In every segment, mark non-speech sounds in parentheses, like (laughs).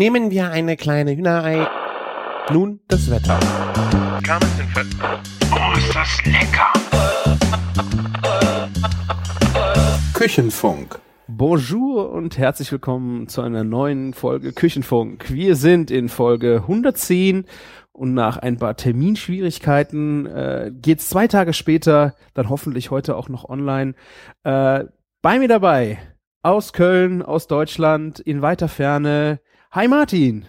Nehmen wir eine kleine Hühnerei. Nun das Wetter. Oh, ist das lecker! Küchenfunk. Bonjour und herzlich willkommen zu einer neuen Folge Küchenfunk. Wir sind in Folge 110 und nach ein paar Terminschwierigkeiten äh, geht's zwei Tage später, dann hoffentlich heute auch noch online. Äh, bei mir dabei aus Köln, aus Deutschland, in weiter Ferne. Hi Martin.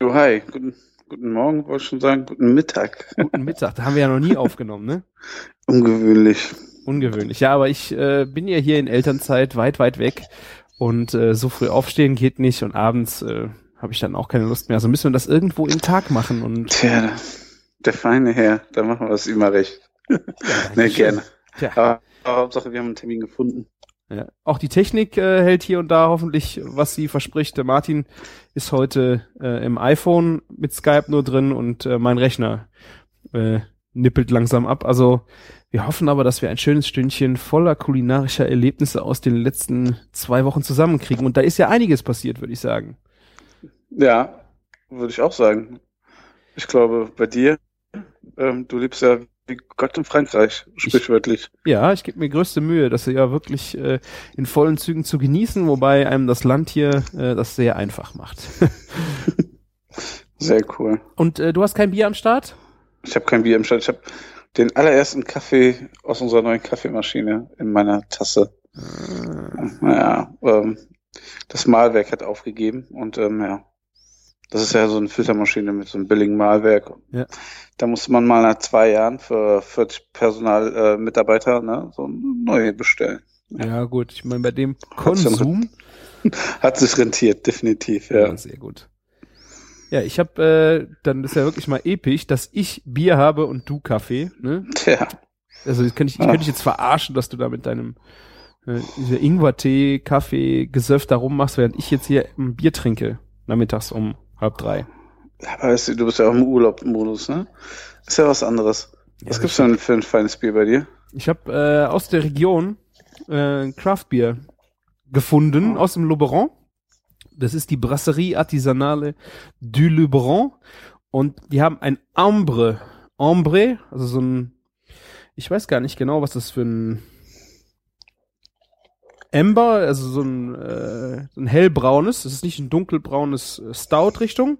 Jo, hi. Guten, guten Morgen, wollte ich schon sagen. Guten Mittag. Guten Mittag. Da haben wir ja noch nie aufgenommen, ne? (laughs) Ungewöhnlich. Ungewöhnlich. Ja, aber ich äh, bin ja hier in Elternzeit weit, weit weg und äh, so früh aufstehen geht nicht und abends äh, habe ich dann auch keine Lust mehr. Also müssen wir das irgendwo im Tag machen und Tja, der feine Herr, da machen wir es immer recht. ja, (laughs) Ne, schön. gerne. Tja. Aber, aber Hauptsache, wir haben einen Termin gefunden. Ja. Auch die Technik äh, hält hier und da hoffentlich, was sie verspricht. Der Martin ist heute äh, im iPhone mit Skype nur drin und äh, mein Rechner äh, nippelt langsam ab. Also wir hoffen aber, dass wir ein schönes Stündchen voller kulinarischer Erlebnisse aus den letzten zwei Wochen zusammenkriegen. Und da ist ja einiges passiert, würde ich sagen. Ja, würde ich auch sagen. Ich glaube, bei dir, ähm, du lebst ja wie Gott in Frankreich, sprichwörtlich. Ja, ich gebe mir größte Mühe, das ja wirklich äh, in vollen Zügen zu genießen, wobei einem das Land hier äh, das sehr einfach macht. (laughs) Sehr cool. Und äh, du hast kein Bier am Start? Ich habe kein Bier im Stand. Ich habe den allerersten Kaffee aus unserer neuen Kaffeemaschine in meiner Tasse. Ja, ähm, das Mahlwerk hat aufgegeben und ähm, ja, das ist ja so eine Filtermaschine mit so einem billigen Mahlwerk. Ja. Da musste man mal nach zwei Jahren für 40 Personal äh, Mitarbeiter ne, so neue bestellen. Ja, gut. Ich meine, bei dem Konsum. (laughs) Hat sich rentiert, definitiv, Ja, ja. sehr gut. Ja, ich habe, äh, dann ist ja wirklich mal episch, dass ich Bier habe und du Kaffee. Ne? Tja, Also das könnte ich, ich könnte dich jetzt verarschen, dass du da mit deinem äh, Ingwertee, Kaffee, Gesöff da rummachst, während ich jetzt hier ein Bier trinke. Nachmittags um halb drei. aber weißt du, du bist ja auch im Urlaubmodus, ne? Ist ja was anderes. Was Ja, gibt's denn für ein feines Bier bei dir? Ich habe äh, aus der Region äh, ein Craftbier gefunden, aus dem Luberon. Das ist die Brasserie Artisanale du Luberon. Und die haben ein Ambre. Ambre, also so ein, ich weiß gar nicht genau, was das für ein Amber, also so ein, äh, ein hellbraunes, das ist nicht ein dunkelbraunes äh, Stout-Richtung.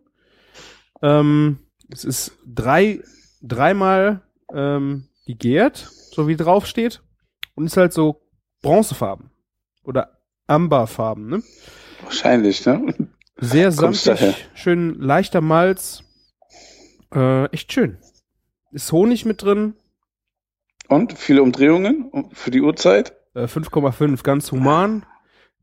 Ähm, es ist drei, dreimal ähm, gegärt, so wie drauf steht. Und ist halt so bronzefarben. Oder amberfarben, ne? Wahrscheinlich, ne? Sehr samtig, schön leichter Malz. Äh, echt schön. Ist Honig mit drin. Und viele Umdrehungen für die Uhrzeit? Äh, 5,5, ganz human.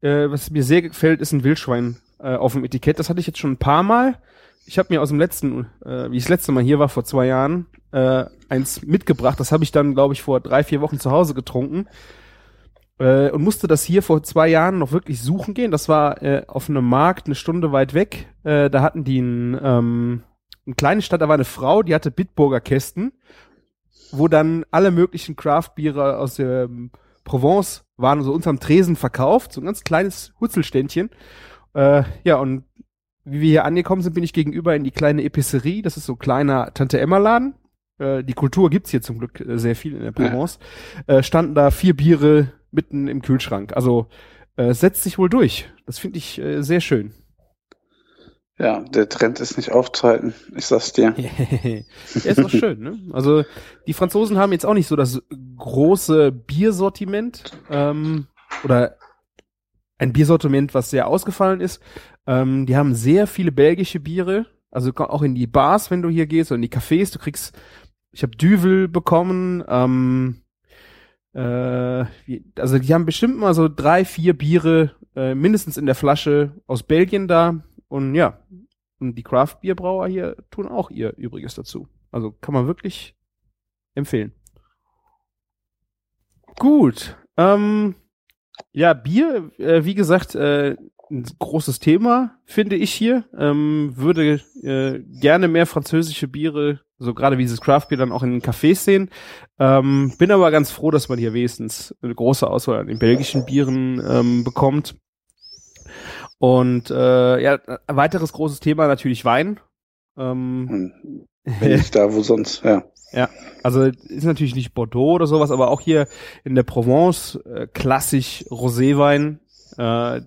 Äh, was mir sehr gefällt, ist ein Wildschwein äh, auf dem Etikett. Das hatte ich jetzt schon ein paar Mal. Ich habe mir aus dem letzten, äh, wie ich das letzte Mal hier war, vor zwei Jahren, äh, eins mitgebracht. Das habe ich dann, glaube ich, vor drei, vier Wochen zu Hause getrunken. Äh, und musste das hier vor zwei Jahren noch wirklich suchen gehen. Das war äh, auf einem Markt eine Stunde weit weg. Äh, da hatten die ein, ähm, eine kleine Stadt, da war eine Frau, die hatte Bitburger Kästen, wo dann alle möglichen Craft-Biere aus der ähm, Provence waren so unterm Tresen verkauft, so ein ganz kleines Hutzelständchen. Äh, ja, und wie wir hier angekommen sind, bin ich gegenüber in die kleine Epicerie. Das ist so ein kleiner Tante-Emma-Laden. Äh, die Kultur gibt's hier zum Glück äh, sehr viel in der Provence. Äh, standen da vier Biere mitten im Kühlschrank. Also äh, setzt sich wohl durch. Das finde ich äh, sehr schön. Ja, der Trend ist nicht aufzuhalten, ich sag's dir. (laughs) ja, ist doch schön, ne? Also die Franzosen haben jetzt auch nicht so das große Biersortiment ähm, oder ein Biersortiment, was sehr ausgefallen ist. Ähm, die haben sehr viele belgische Biere, also auch in die Bars, wenn du hier gehst, oder in die Cafés. Du kriegst, ich habe Düvel bekommen. Ähm, äh, also die haben bestimmt mal so drei, vier Biere äh, mindestens in der Flasche aus Belgien da. Und ja, und die Craft-Bierbrauer hier tun auch ihr Übriges dazu. Also kann man wirklich empfehlen. Gut. Ähm, ja, Bier, äh, wie gesagt, äh, ein großes Thema, finde ich hier. Ähm, würde äh, gerne mehr französische Biere, so gerade wie dieses Craft Beer dann auch in den Cafés sehen. Ähm, bin aber ganz froh, dass man hier wenigstens eine große Auswahl an den belgischen Bieren ähm, bekommt. Und äh, ja, ein weiteres großes Thema natürlich Wein. Ähm, Hm. (laughs) Wenn nicht da, wo sonst, ja. also ist natürlich nicht Bordeaux oder sowas, aber auch hier in der Provence äh, klassisch Roséwein. Äh,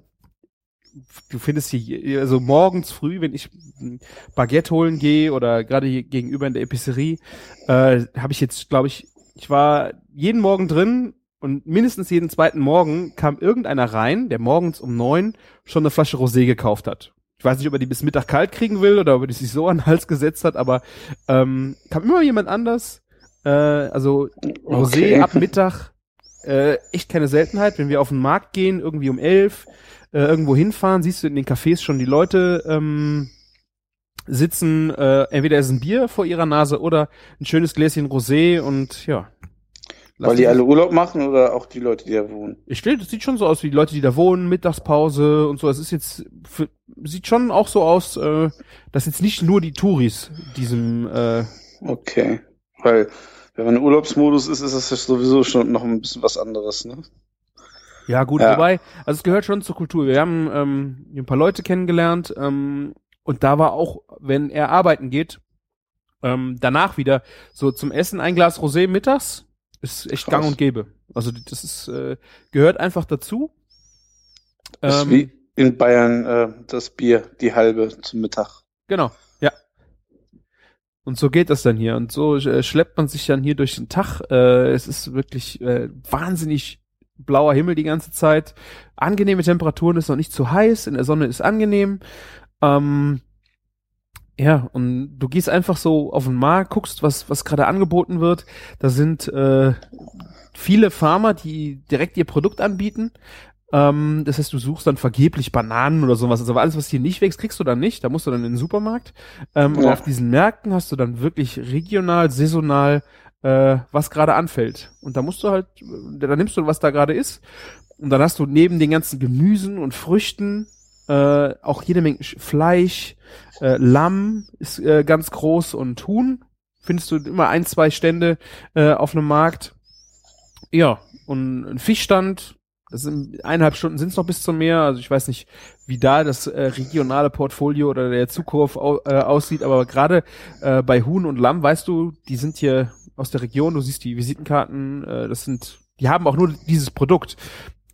du findest hier, also morgens früh, wenn ich Baguette holen gehe oder gerade hier gegenüber in der Epicerie, äh, habe ich jetzt, glaube ich, ich war jeden Morgen drin und mindestens jeden zweiten Morgen kam irgendeiner rein, der morgens um neun schon eine Flasche Rosé gekauft hat. Ich weiß nicht, ob er die bis Mittag kalt kriegen will oder ob er die sich so an den Hals gesetzt hat, aber ähm, kam immer jemand anders. Äh, also Rosé Okay. ab Mittag, äh, echt keine Seltenheit. Wenn wir auf den Markt gehen, irgendwie um elf, äh, irgendwo hinfahren, siehst du in den Cafés schon die Leute ähm, sitzen. Äh, entweder ist ein Bier vor ihrer Nase oder ein schönes Gläschen Rosé und ja. Lass Weil die alle Urlaub machen oder auch die Leute, die da wohnen? ich stelle, das sieht schon so aus wie die Leute, die da wohnen, Mittagspause und so. Es ist jetzt, für, sieht schon auch so aus, äh, dass jetzt nicht nur die Touris diesem, äh, Okay. Weil, wenn man im Urlaubsmodus ist, ist das ja sowieso schon noch ein bisschen was anderes, ne? ja gut, Ja. wobei, also es gehört schon zur Kultur. Wir haben ähm, ein paar Leute kennengelernt ähm, und da war auch, wenn er arbeiten geht, ähm, danach wieder so zum Essen ein Glas Rosé mittags, ist echt Krass. gang und gäbe. Also das ist, äh, gehört einfach dazu. ist Ähm, wie in Bayern äh, das Bier, die halbe zum Mittag. Genau, ja. Und so geht das dann hier. Und so äh, schleppt man sich dann hier durch den Tag. Äh, es ist wirklich äh, wahnsinnig blauer Himmel die ganze Zeit. Angenehme Temperaturen, ist noch nicht zu heiß. In der Sonne ist angenehm. Ähm, ja, und du gehst einfach so auf den Markt, guckst, was, was gerade angeboten wird. Da sind äh, viele Farmer, die direkt ihr Produkt anbieten. Ähm, das heißt, du suchst dann vergeblich Bananen oder sowas. Also alles, was hier nicht wächst, kriegst du dann nicht. Da musst du dann in den Supermarkt. Ähm, Ja. auf diesen Märkten hast du dann wirklich regional, saisonal, äh, was gerade anfällt. Und da musst du halt, äh, da nimmst du, was da gerade ist. Und dann hast du neben den ganzen Gemüsen und Früchten äh, auch jede Menge Sch- Fleisch, äh, Lamm ist äh, ganz groß und Huhn. Findest du immer ein, zwei Stände äh, auf einem Markt. Ja, und ein Fischstand. Das sind eineinhalb Stunden sind es noch bis zum Meer. Also ich weiß nicht, wie da das äh, regionale Portfolio oder der Zukunft au, äh, aussieht, aber gerade äh, bei Huhn und Lamm, weißt du, die sind hier aus der Region, du siehst die Visitenkarten, äh, das sind, die haben auch nur dieses Produkt.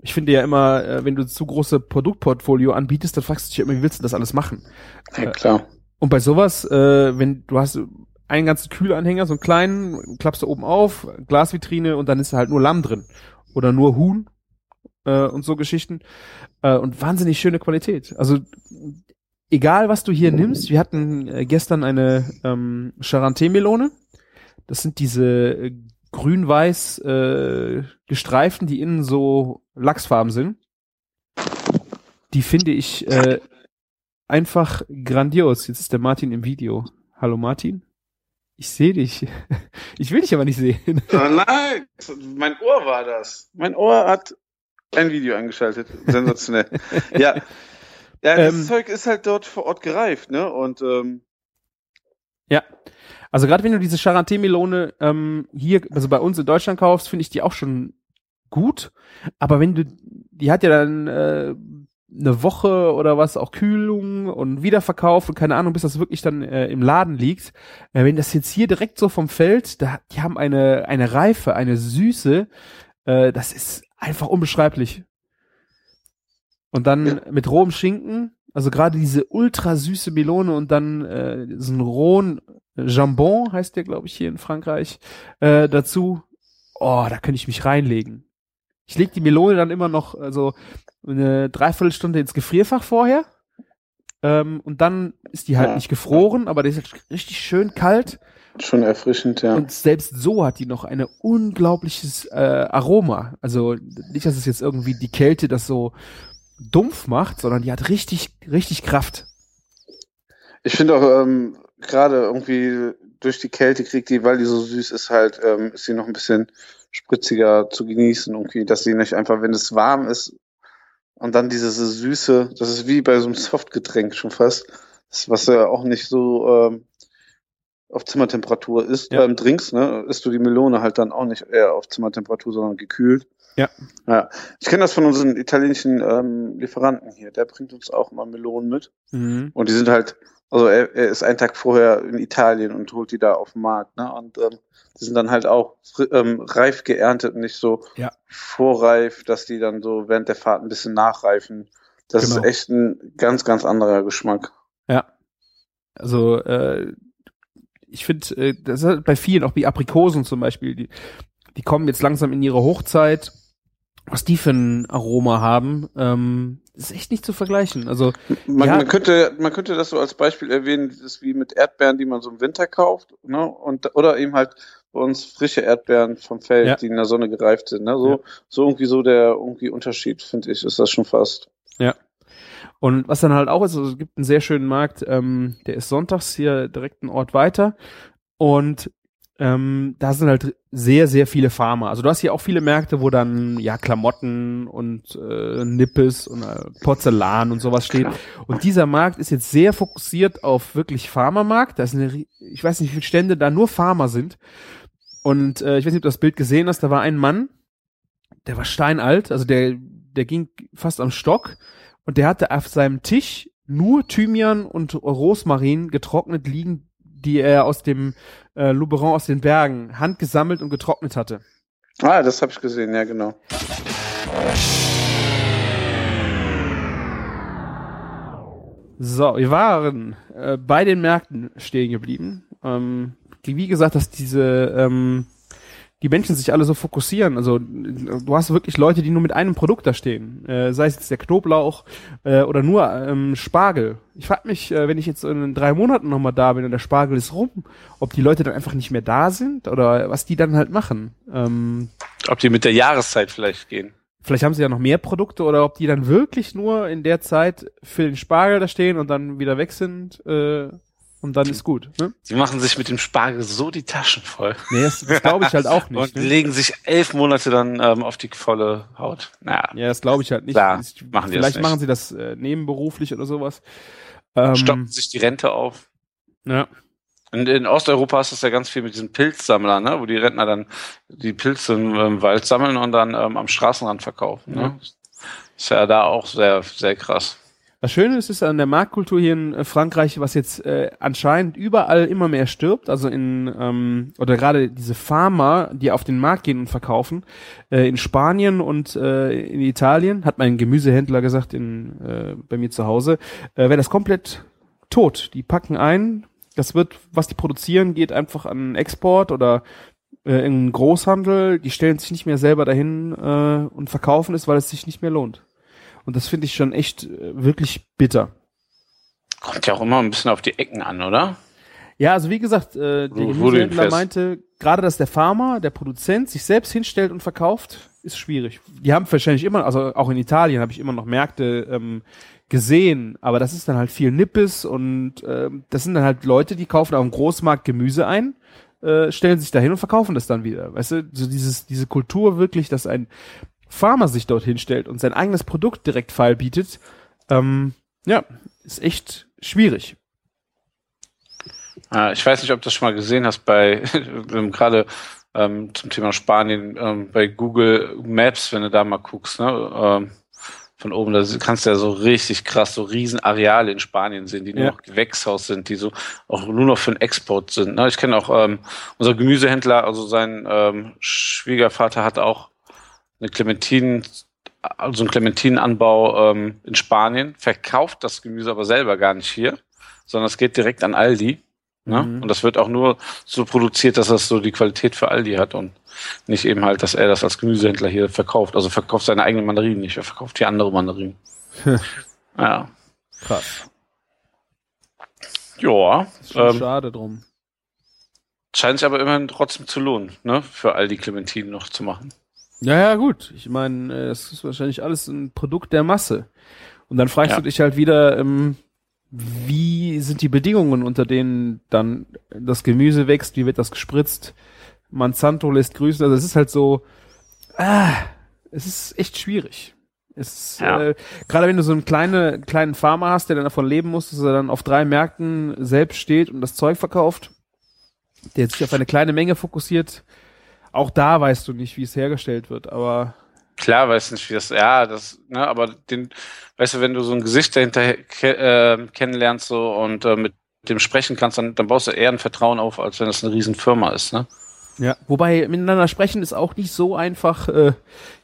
Ich finde ja immer, äh, wenn du zu große Produktportfolio anbietest, dann fragst du dich immer, wie willst du das alles machen? Ja, klar. Und bei sowas, äh, wenn du hast einen ganzen Kühlanhänger, so einen kleinen, klappst du oben auf, Glasvitrine und dann ist da halt nur Lamm drin. Oder nur Huhn äh, und so Geschichten. Äh, und wahnsinnig schöne Qualität. Also egal, was du hier nimmst, wir hatten äh, gestern eine ähm, Charentais-Melone. Das sind diese äh, grün-weiß äh, gestreiften, die innen so Lachsfarben sind. Die finde ich äh, einfach grandios. Jetzt ist der Martin im Video. Hallo Martin. Ich sehe dich. (laughs) Ich will dich aber nicht sehen. Oh nein! Mein Ohr war das. Mein Ohr hat ein Video eingeschaltet. Sensationell. (laughs) ja. Ja, das Ähm, Zeug ist halt dort vor Ort gereift, ne? Und ähm, Ja. Also gerade wenn du diese Charentais-Melone ähm, hier, also bei uns in Deutschland kaufst, finde ich die auch schon gut. Aber wenn du, die hat ja dann äh, eine Woche oder was auch Kühlung und Wiederverkauf und keine Ahnung, bis das wirklich dann äh, im Laden liegt. Äh, wenn das jetzt hier direkt so vom Feld, da, die haben eine eine Reife, eine Süße, äh, das ist einfach unbeschreiblich. Und dann Ja. mit rohem Schinken, also gerade diese ultra süße Melone und dann äh, so ein rohen Jambon heißt der, glaube ich, hier in Frankreich, äh, dazu. Oh, da könnte ich mich reinlegen. Ich leg die Melone dann immer noch also eine Dreiviertelstunde ins Gefrierfach vorher. Ähm, und dann ist die halt Ja. nicht gefroren, aber die ist halt richtig schön kalt. schon erfrischend, ja. Und selbst so hat die noch eine unglaubliches äh, Aroma. Also nicht, dass es jetzt irgendwie die Kälte das so dumpf macht, sondern die hat richtig, richtig Kraft. Ich finde auch, ähm, gerade irgendwie durch die Kälte kriegt die, weil die so süß ist, halt, ähm, ist sie noch ein bisschen spritziger zu genießen, irgendwie, dass sie nicht einfach, wenn es warm ist und dann diese Süße, das ist wie bei so einem (laughs) Softgetränk schon fast, das, was ja auch nicht so ähm, auf Zimmertemperatur ist, Ja. ähm, trinkst, ne, isst du die Melone halt dann auch nicht eher auf Zimmertemperatur, sondern gekühlt. Ja. Ja. Ich kenne das von unseren italienischen ähm, Lieferanten hier. Der bringt uns auch immer Melonen mit. Mhm. Und die sind halt, also er, er ist einen Tag vorher in Italien und holt die da auf den Markt, ne? Und ähm, die sind dann halt auch ähm, reif geerntet und nicht so Ja. vorreif, dass die dann so während der Fahrt ein bisschen nachreifen. Das Genau. ist echt ein ganz, ganz anderer Geschmack. Ja. Also, äh, ich finde, äh, das ist halt bei vielen, auch wie Aprikosen zum Beispiel, die, die kommen jetzt langsam in ihre Hochzeit. Was die für ein Aroma haben, ähm, ist echt nicht zu vergleichen. Also, Man, Ja. man könnte, man könnte das so als Beispiel erwähnen, das ist wie mit Erdbeeren, die man so im Winter kauft, ne? Und oder eben halt bei uns frische Erdbeeren vom Feld, Ja. die in der Sonne gereift sind. Ne? So, Ja. so irgendwie so der irgendwie Unterschied, finde ich, ist das schon fast. Und was dann halt auch ist, also es gibt einen sehr schönen Markt, ähm, der ist sonntags hier direkt einen Ort weiter. Und ähm, da sind halt sehr, sehr viele Farmer. Also du hast hier auch viele Märkte, wo dann ja Klamotten und äh, Nippes und äh, Porzellan und sowas steht. Und dieser Markt ist jetzt sehr fokussiert auf wirklich Farmermarkt. Da ist eine, ich weiß nicht, wie viele Stände da nur Farmer sind. Und äh, ich weiß nicht, ob du das Bild gesehen hast, da war ein Mann, der war steinalt, also der, der ging fast am Stock und der hatte auf seinem Tisch nur Thymian und Rosmarin getrocknet liegen, die er aus dem äh, Luberon aus den Bergen handgesammelt und getrocknet hatte. Ah, das habe ich gesehen, ja genau. So, wir waren äh, bei den Märkten stehen geblieben. Ähm, wie gesagt, dass diese ähm, die Menschen sich alle so fokussieren. Also du hast wirklich Leute, die nur mit einem Produkt da stehen. Äh, sei es jetzt der Knoblauch äh, oder nur ähm, Spargel. Ich frage mich, äh, wenn ich jetzt in drei Monaten nochmal da bin und der Spargel ist rum, ob die Leute dann einfach nicht mehr da sind oder was die dann halt machen. Ähm, Ob die mit der Jahreszeit vielleicht gehen. Vielleicht haben sie ja noch mehr Produkte oder ob die dann wirklich nur in der Zeit für den Spargel da stehen und dann wieder weg sind äh, und dann ist gut. Ne? Die machen sich mit dem Spargel so die Taschen voll. Nee, das, das glaube ich halt auch (laughs) nicht. und Ne? legen sich elf Monate dann ähm, auf die volle Haut. Naja, Ja, das glaube ich halt nicht. Klar, Ich- machen die das Vielleicht nicht. machen sie das äh, nebenberuflich oder sowas. Ähm, stocken sich die Rente auf. ja. In, in Osteuropa hast du es ja ganz viel mit diesen Pilzsammlern, ne? wo die Rentner dann die Pilze im, im Wald sammeln und dann ähm, am Straßenrand verkaufen. Ja. Ne? Ist ja da auch sehr, sehr krass. Was Schöne ist, ist an der Marktkultur hier in äh, Frankreich, was jetzt äh, anscheinend überall immer mehr stirbt, also in, ähm, oder gerade diese Farmer, die auf den Markt gehen und verkaufen, äh, in Spanien und äh, in Italien, hat mein Gemüsehändler gesagt, in, äh, bei mir zu Hause, äh, wäre das komplett tot. Die packen ein, das wird, was die produzieren, geht einfach an Export oder äh, in Großhandel, die stellen sich nicht mehr selber dahin äh, und verkaufen es, weil es sich nicht mehr lohnt. Und das finde ich schon echt äh, wirklich bitter. Kommt ja auch immer ein bisschen auf die Ecken an, oder? Ja, also wie gesagt, äh, der Gemüsehändler meinte, gerade dass der Farmer, der Produzent sich selbst hinstellt und verkauft, ist schwierig. Die haben wahrscheinlich immer, also auch in Italien habe ich immer noch Märkte ähm, gesehen, aber das ist dann halt viel Nippes und ähm, das sind dann halt Leute, die kaufen auf dem Großmarkt Gemüse ein, äh, stellen sich dahin und verkaufen das dann wieder. Weißt du, so dieses, diese Kultur wirklich, dass ein Farmer sich dort hinstellt und sein eigenes Produkt direkt feil bietet, ähm, ja, ist echt schwierig. Äh, ich weiß nicht, ob du das schon mal gesehen hast bei (laughs) gerade ähm, zum Thema Spanien ähm, bei Google Maps, wenn du da mal guckst, ne? Ähm, von oben, da kannst du ja so richtig krass so riesen Areale in Spanien sehen, die nur Ja. noch Gewächshaus sind, die so auch nur noch für den Export sind. Ne? Ich kenne auch ähm, unser Gemüsehändler, also sein ähm, Schwiegervater hat auch eine Clementinen, also einen Clementinenanbau ähm, in Spanien, verkauft das Gemüse aber selber gar nicht hier, sondern es geht direkt an Aldi. Ne? Mhm. Und das wird auch nur so produziert, dass das so die Qualität für Aldi hat und nicht eben halt, dass er das als Gemüsehändler hier verkauft. Also verkauft seine eigenen Mandarinen nicht, er verkauft hier andere Mandarinen. (laughs) ja. Krass. Ja. Ist schon Ähm, schade drum. scheint sich aber immerhin trotzdem zu lohnen, ne? Für Aldi Clementinen noch zu machen. Ja, ja, gut. Ich meine, äh, das ist wahrscheinlich alles ein Produkt der Masse. Und dann fragst Ja. du dich halt wieder, ähm, wie sind die Bedingungen, unter denen dann das Gemüse wächst, wie wird das gespritzt? Monsanto lässt grüßen. Also es ist halt so, ah, es ist echt schwierig. Es ist, Ja. äh, gerade wenn du so einen kleine, kleinen Farmer hast, der dann davon leben muss, dass er dann auf drei Märkten selbst steht und das Zeug verkauft, der sich auf eine kleine Menge fokussiert, auch da weißt du nicht, wie es hergestellt wird, aber Klar, weiß nicht, wie das, ja, das, ne, aber den, weißt du, wenn du so ein Gesicht dahinter ke äh, kennenlernst so und äh, mit dem sprechen kannst, dann, dann baust du eher ein Vertrauen auf, als wenn das eine Riesenfirma ist, ne? Ja, wobei miteinander sprechen ist auch nicht so einfach. Äh,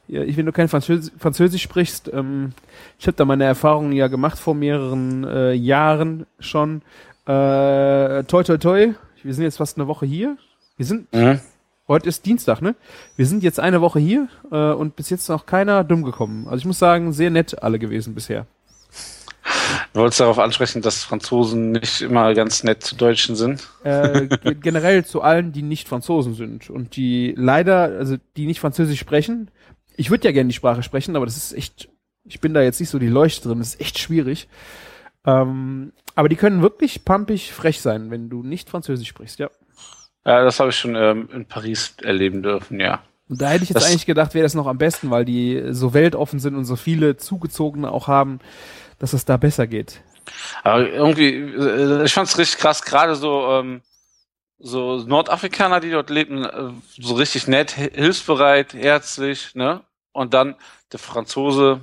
ich, wenn du kein Französisch, Französisch sprichst, ähm, ich habe da meine Erfahrungen ja gemacht vor mehreren äh, Jahren schon. Äh, toi toi toi, wir sind jetzt fast eine Woche hier. Wir sind, Mhm. Heute ist Dienstag, ne? Wir sind jetzt eine Woche hier äh, und bis jetzt noch keiner dumm gekommen. Also ich muss sagen, sehr nett alle gewesen bisher. Du wolltest darauf ansprechen, dass Franzosen nicht immer ganz nett zu Deutschen sind. Äh, ge- (laughs) generell zu allen, die nicht Franzosen sind und die leider, also die nicht Französisch sprechen. Ich würde ja gerne die Sprache sprechen, aber das ist echt, ich bin da jetzt nicht so die Leuchte drin, das ist echt schwierig. Ähm, aber die können wirklich pumpig frech sein, wenn du nicht Französisch sprichst, ja. Ja, das habe ich schon ähm, in Paris erleben dürfen, ja. Und da hätte ich jetzt Das- eigentlich gedacht, wäre das noch am besten, weil die so weltoffen sind und so viele Zugezogene auch haben, dass es da besser geht. Aber irgendwie, äh, ich fand's richtig krass, gerade so, ähm, so Nordafrikaner, die dort leben, äh, so richtig nett, hi- hilfsbereit, herzlich, ne? Und dann der Franzose,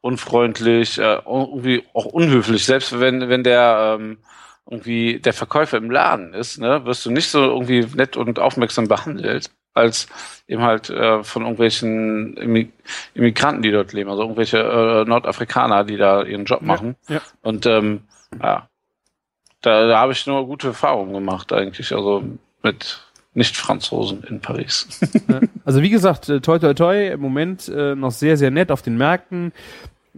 unfreundlich, äh, irgendwie auch unhöflich. Selbst wenn, wenn der ähm, irgendwie der Verkäufer im Laden ist, ne, wirst du nicht so irgendwie nett und aufmerksam behandelt, als eben halt äh, von irgendwelchen Immi- Immigranten, die dort leben, also irgendwelche äh, Nordafrikaner, die da ihren Job machen. ja. Und ähm, ja, da, da habe ich nur gute Erfahrungen gemacht eigentlich, also mit Nicht-Franzosen in Paris. (laughs) Ja. Also wie gesagt, äh, toi toi toi, im Moment äh, noch sehr, sehr nett auf den Märkten.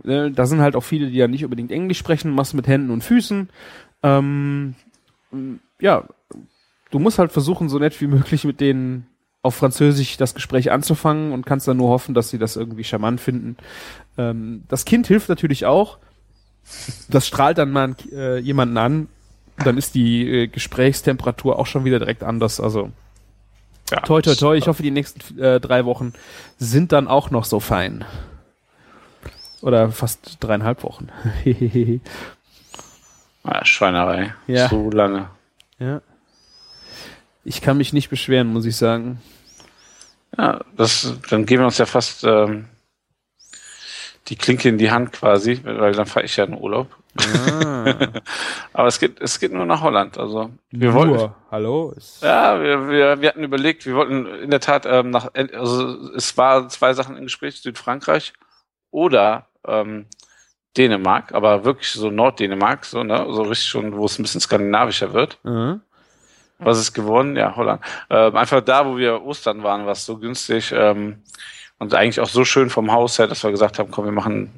Äh, da sind halt auch viele, die ja nicht unbedingt Englisch sprechen, machst mit Händen und Füßen. Ähm, ja, du musst halt versuchen, so nett wie möglich mit denen auf Französisch das Gespräch anzufangen und kannst dann nur hoffen, dass sie das irgendwie charmant finden. Ähm, das Kind hilft natürlich auch. Das strahlt dann mal äh, jemanden an. Dann ist die äh, Gesprächstemperatur auch schon wieder direkt anders. Also Ja, Toi, toi, toi. Ich hoffe, die nächsten äh, drei Wochen sind dann auch noch so fein. Oder fast dreieinhalb Wochen. (laughs) Ja, Schweinerei. Ja. So lange. ja. Ich kann mich nicht beschweren, muss ich sagen. Ja, das, dann geben wir uns ja fast ähm, die Klinke in die Hand quasi, weil dann fahre ich ja in Urlaub. Ah. (laughs) Aber es geht, es geht nur nach Holland. Also wir wollten, Nur, hallo? Ist, ja, wir, wir, wir hatten überlegt, wir wollten in der Tat ähm, nach, also es war zwei Sachen im Gespräch, Südfrankreich oder ähm, Dänemark, aber wirklich so Norddänemark, so, ne, so richtig schon, wo es ein bisschen skandinavischer wird. Mhm. Was ist geworden? Ja, Holland. Ähm, einfach da, wo wir Ostern waren, war es so günstig ähm, und eigentlich auch so schön vom Haus her, dass wir gesagt haben, komm, wir machen,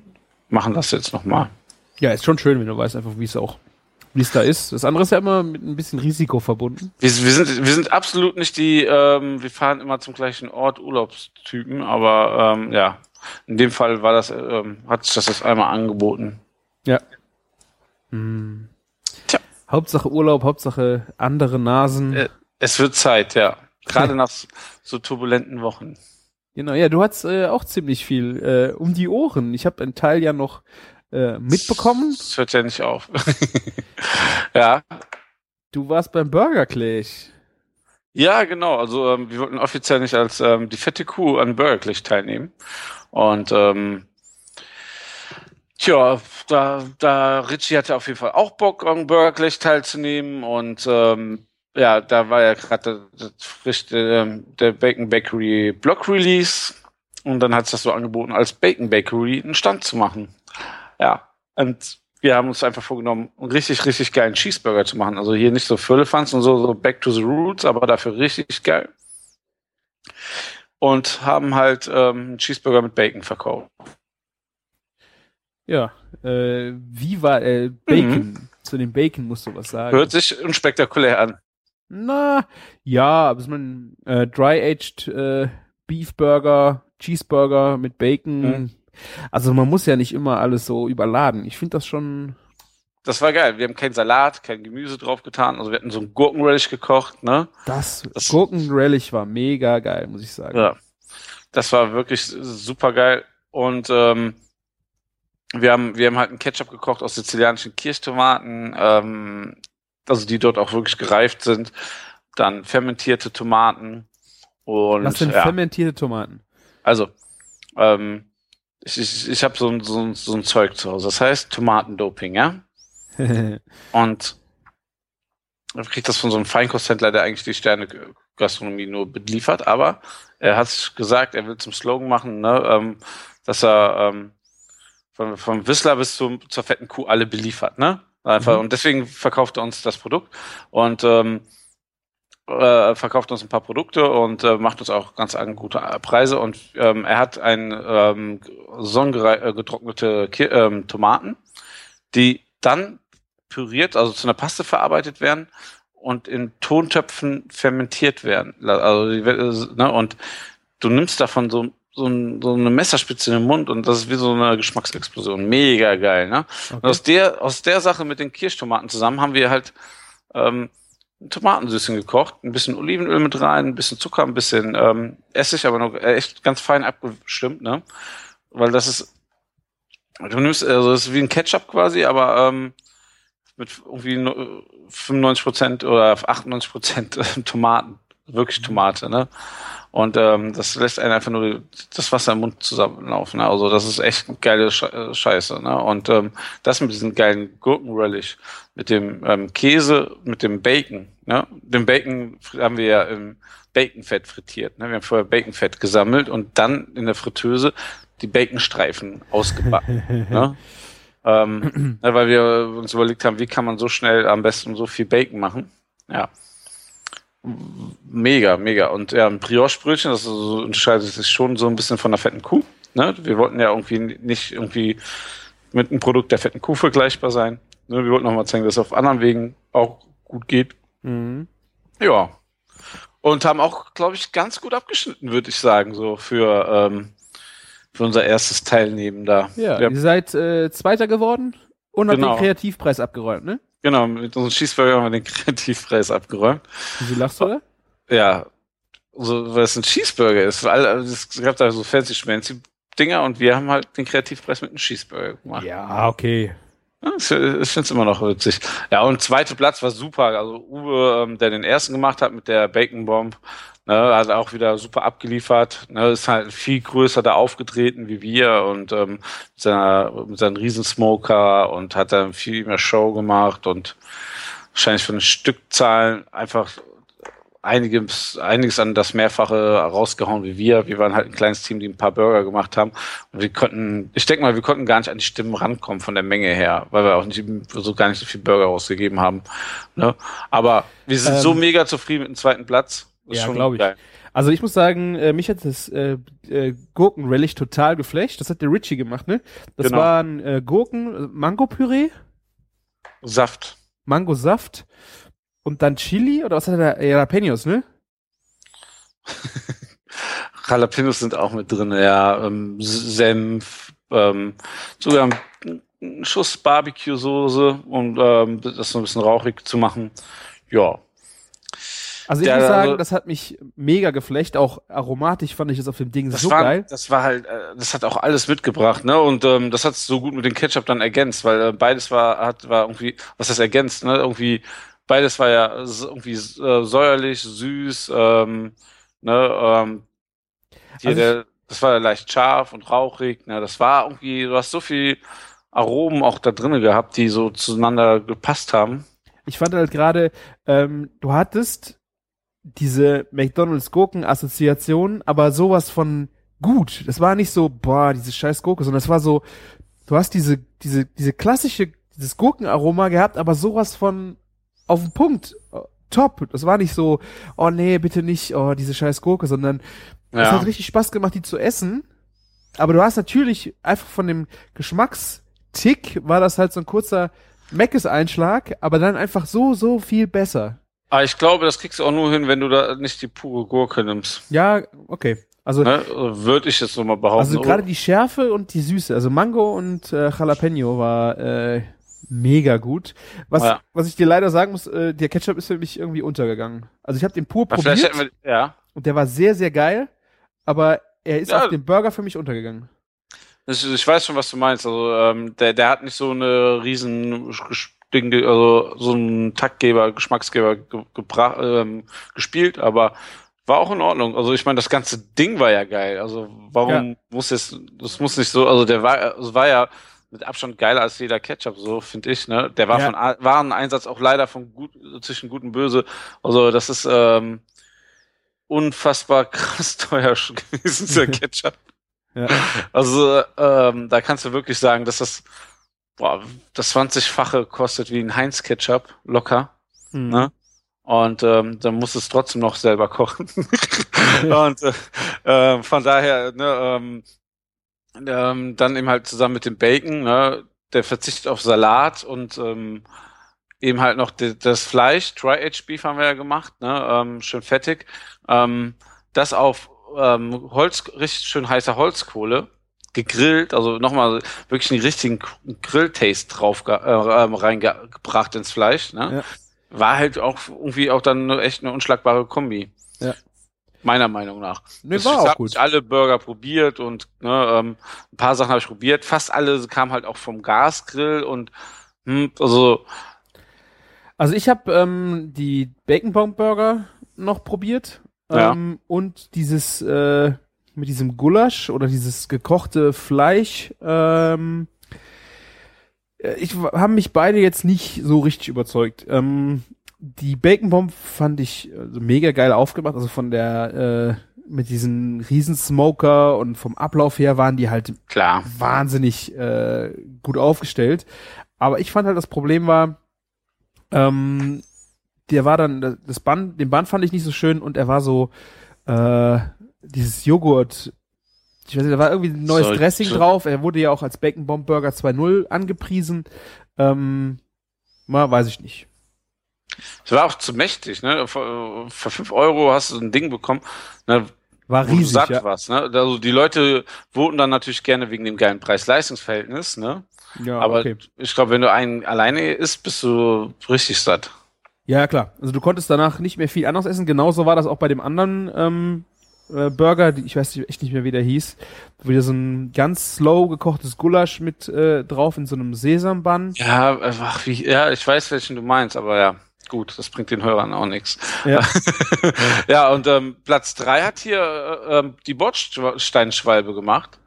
machen das jetzt nochmal. Ja, ist schon schön, wenn du weißt einfach, wie es auch, wie es da ist. Das andere ist ja immer mit ein bisschen Risiko verbunden. Wir, wir, sind, wir sind absolut nicht die, ähm, wir fahren immer zum gleichen Ort Urlaubstypen, aber ähm, ja, in dem Fall war das, ähm, hat sich das jetzt einmal angeboten. Ja. Hm. Tja. Hauptsache Urlaub, Hauptsache andere Nasen. Äh, Es wird Zeit, ja. (laughs) Gerade nach so turbulenten Wochen. Genau, ja, du hast äh, auch ziemlich viel äh, um die Ohren. Ich habe einen Teil ja noch äh, mitbekommen. Das hört ja nicht auf. (laughs) ja, Du warst beim Burger Clash. Ja, genau. Also ähm, wir wollten offiziell nicht als ähm, die fette Kuh an Burgerlich teilnehmen. Und ähm, tja, da, da Richie hatte auf jeden Fall auch Bock, an Burgerlich teilzunehmen. Und ähm, ja, da war ja gerade das frisch ähm, der Bacon Bakery Block Release. Und dann hat es das so angeboten, als Bacon Bakery einen Stand zu machen. Ja, und wir haben uns einfach vorgenommen, einen richtig, richtig geilen Cheeseburger zu machen. Also hier nicht so Füllefanz und so, so back to the roots, aber dafür richtig geil. Und haben halt ähm, einen Cheeseburger mit Bacon verkauft. Ja, äh, wie war äh, Bacon? Zu dem Bacon musst du was sagen. Hört sich unspektakulär an. Na, ja, aber ich mein, äh, dry-aged äh, Beef Burger, Cheeseburger mit Bacon. Mhm. Also man muss ja nicht immer alles so überladen. Ich finde das schon. Das war geil. Wir haben keinen Salat, kein Gemüse drauf getan. Also wir hatten so einen Gurkenrelish gekocht, ne? Das, Das- Gurkenrelish war mega geil, muss ich sagen. Ja. Das war wirklich super geil. Und ähm, wir haben, wir haben halt einen Ketchup gekocht aus sizilianischen Kirschtomaten, ähm, also die dort auch wirklich gereift sind. Dann fermentierte Tomaten und Was sind ja, fermentierte Tomaten? also ähm, ich, ich, ich habe so, ein- so, ein- so ein Zeug zu Hause. Das heißt Tomatendoping, ja? Und ich krieg das von so einem Feinkosthändler, der eigentlich die Sterne-Gastronomie nur beliefert, aber er hat gesagt, er will zum Slogan machen, ne, ähm, dass er ähm, von, vom Whistler bis zum, zur fetten Kuh alle beliefert, ne? Einfach. Mhm. Und deswegen verkauft er uns das Produkt und ähm, äh, verkauft uns ein paar Produkte und äh, macht uns auch ganz an gute Preise. Und ähm, er hat ein ähm, sonnengetrocknete Ki ähm, Tomaten, die dann püriert, also zu einer Paste verarbeitet werden und in Tontöpfen fermentiert werden. Also ne, und du nimmst davon so, so, so eine Messerspitze in den Mund und das ist wie so eine Geschmacksexplosion. Mega geil, ne? Und aus der, aus der Sache mit den Kirschtomaten zusammen haben wir halt ähm, ein Tomatensüßchen gekocht, ein bisschen Olivenöl mit rein, ein bisschen Zucker, ein bisschen ähm, Essig, aber noch äh, echt ganz fein abgestimmt, ne? Weil das ist, du nimmst, also das ist wie ein Ketchup quasi, aber ähm, mit irgendwie no- 95 Prozent oder 98 Prozent Tomaten, wirklich Tomate, ne? Und ähm, das lässt einen einfach nur das Wasser im Mund zusammenlaufen. Ne? Also das ist echt geile äh, Scheiße. Ne? Und ähm, das mit diesem geilen Gurkenrelish, mit dem ähm, Käse, mit dem Bacon. Ne? Den Bacon haben wir ja im Baconfett frittiert. Ne? Wir haben vorher Baconfett gesammelt und dann in der Fritteuse die Baconstreifen ausgebacken. ne? (laughs) ähm, (clears throat) ne, weil wir uns überlegt haben, wie kann man so schnell am besten so viel Bacon machen. Ja. Mega, mega. Und ja, ein Brioche-Brötchen, das so, unterscheidet sich schon so ein bisschen von der fetten Kuh. Ne? Wir wollten ja irgendwie nicht irgendwie mit einem Produkt der fetten Kuh vergleichbar sein. Ne? Wir wollten nochmal zeigen, dass es auf anderen Wegen auch gut geht. Mhm. Ja. Und haben auch, glaube ich, ganz gut abgeschnitten, würde ich sagen, so für, ähm, für unser erstes Teilnehmen da. Ja, Ja. ihr seid äh, Zweiter geworden und habt Genau. den Kreativpreis abgeräumt, ne? Genau, mit unserem Cheeseburger haben wir den (laughs) Kreativpreis abgeräumt. Wieso lachst du da? Ja, so, weil es ein Cheeseburger ist. Weil alle- es gab da so fancy schmancy Dinger und wir haben halt den Kreativpreis mit einem Cheeseburger gemacht. Ja, okay. Ich finde es immer noch witzig. Ja, und zweiter Platz war super. Also Uwe, ähm, der den ersten gemacht hat mit der Bacon Bomb, ne, hat auch wieder super abgeliefert. Ne, ist halt viel größer da aufgetreten wie wir und ähm, mit, seiner, mit seinem Riesensmoker und hat dann viel mehr Show gemacht und wahrscheinlich von den Stückzahlen einfach einiges, einiges an das Mehrfache rausgehauen wie wir. Wir waren halt ein kleines Team, die ein paar Burger gemacht haben. Und wir konnten, ich denke mal, wir konnten gar nicht an die Stimmen rankommen von der Menge her, weil wir auch nicht so gar nicht so viel Burger ausgegeben haben. Ne? Aber wir sind Ähm, so mega zufrieden mit dem zweiten Platz. Ist Ja, schon glaub ich. geil. Also ich muss sagen, äh, mich hat das äh, äh, Gurkenrelish total geflasht. Das hat der Richie gemacht, ne? Das Genau. waren äh, Gurken, Mango-Püree, Saft. Mangosaft und dann Chili oder was hat er da? Jalapenos, ne? (laughs) Jalapenos sind auch mit drin, ja. Ähm, Senf, ähm, sogar ein, Schuss Barbecue-Soße, um ähm, das so ein bisschen rauchig zu machen. Ja. Also ich Ja, muss sagen, das hat mich mega geflecht. Auch aromatisch fand ich das auf dem Ding Das so war, geil. das war halt, äh, das hat auch alles mitgebracht, ne? Und ähm, das hat so gut mit dem Ketchup dann ergänzt, weil äh, beides war, hat, war irgendwie, was das ergänzt, ne? Irgendwie, beides war ja irgendwie äh, säuerlich, süß, ähm, ne? Ähm, hier Also der, das war leicht scharf und rauchig, ne? Das war irgendwie, du hast so viel Aromen auch da drinnen gehabt, die so zueinander gepasst haben. Ich fand halt gerade, ähm, du hattest diese McDonalds Gurken-Assoziation, aber sowas von gut. Das war nicht so, boah, diese scheiß Gurke, sondern es war so, du hast diese, diese, diese klassische, dieses Gurkenaroma gehabt, aber sowas von auf den Punkt. äh, Top. Das war nicht so, oh nee, bitte nicht, oh, diese scheiß Gurke, sondern es Ja. hat richtig Spaß gemacht, die zu essen. Aber du hast natürlich einfach von dem Geschmackstick war das halt so ein kurzer Meckes-Einschlag, aber dann einfach so, so viel besser. Aber ich glaube, das kriegst du auch nur hin, wenn du da nicht die pure Gurke nimmst. Ja, okay. Also, Ne? Würde ich jetzt so mal behaupten. also gerade die Schärfe und die Süße, also Mango und äh, Jalapeno war äh, mega gut. Was, Ja. was ich dir leider sagen muss, äh, der Ketchup ist für mich irgendwie untergegangen. Also ich habe den pur Aber probiert wir, ja. und der war sehr, sehr geil, aber er ist Ja. auf dem Burger für mich untergegangen. Ich, ich weiß schon, was du meinst. Also ähm, der, der hat nicht so eine riesen Ding, also so einen Taktgeber, Geschmacksgeber ge ähm, gespielt, aber war auch in Ordnung. Also ich meine, das ganze Ding war ja geil. Also warum Ja. muss es, das muss nicht so, also der war, es war ja mit Abstand geiler als jeder Ketchup, so finde ich. Ne, der war Ja. von A- Wareneinsatz auch leider von gut zwischen gut und böse. Also das ist ähm, unfassbar (laughs) krass teuer gewesen, dieser (laughs) Ketchup. Ja. Also ähm, da kannst du wirklich sagen, dass das boah, das 20-fache kostet wie ein Heinz Ketchup locker. Mhm. Ne? Und ähm, dann musst du es trotzdem noch selber kochen. (laughs) und äh, äh, von daher, ne, ähm, ähm, dann eben halt zusammen mit dem Bacon, ne, der verzichtet auf Salat und ähm, eben halt noch die, das Fleisch, Dry-Aged Beef haben wir ja gemacht, ne, ähm, schön fettig. Ähm, das auf ähm, Holz, richtig schön heißer Holzkohle, gegrillt, also nochmal wirklich einen richtigen Grill-Taste drauf äh, ähm, reingebracht ins Fleisch, ne? Ja. War halt auch irgendwie auch dann echt eine unschlagbare Kombi. Ja. Meiner Meinung nach. Nee, Ich war auch gut. nicht alle Burger probiert und ne, ähm, ein paar Sachen habe ich probiert. Fast alle kamen halt auch vom Gasgrill und hm, also Also ich habe ähm, die Bacon Bomb Burger noch probiert Ja. ähm, und dieses äh, mit diesem Gulasch oder dieses gekochte Fleisch. Ähm, äh, ich haben mich beide jetzt nicht so richtig überzeugt. Ähm, die Bacon Bomb fand ich also mega geil aufgemacht, also von der äh, mit diesen Riesensmoker und vom Ablauf her waren die halt klar. wahnsinnig äh, gut aufgestellt. Aber ich fand halt, das Problem war, ähm, der war dann, das Band, den Band fand ich nicht so schön und er war so, äh, dieses Joghurt, ich weiß nicht, da war irgendwie ein neues So- Dressing so- drauf. Er wurde ja auch als Bacon Bomb Burger 2.0 angepriesen. Ähm, mal, weiß ich nicht. Es war auch zu mächtig, ne? Für, für fünf Euro hast du ein Ding bekommen, ne, War wo du riesig, satt ja. warst, ne? Also die Leute voten dann natürlich gerne wegen dem geilen Preis-Leistungs-Verhältnis, ne? ja Aber okay. ich glaube, wenn du einen alleine isst, bist du richtig satt. Ja, klar. Also du konntest danach nicht mehr viel anderes essen. Genauso war das auch bei dem anderen ähm, äh, Burger, die- ich weiß echt nicht mehr, wie der hieß. Wieder so ein ganz slow gekochtes Gulasch mit äh, drauf in so einem Sesambann. Ja, äh, ach, wie, ja, ich weiß, welchen du meinst, aber ja, gut, das bringt den Hörern auch nichts. Ja. (laughs) ja, und ähm, Platz drei hat hier äh, ähm, die Bordsteinschwalbe gemacht.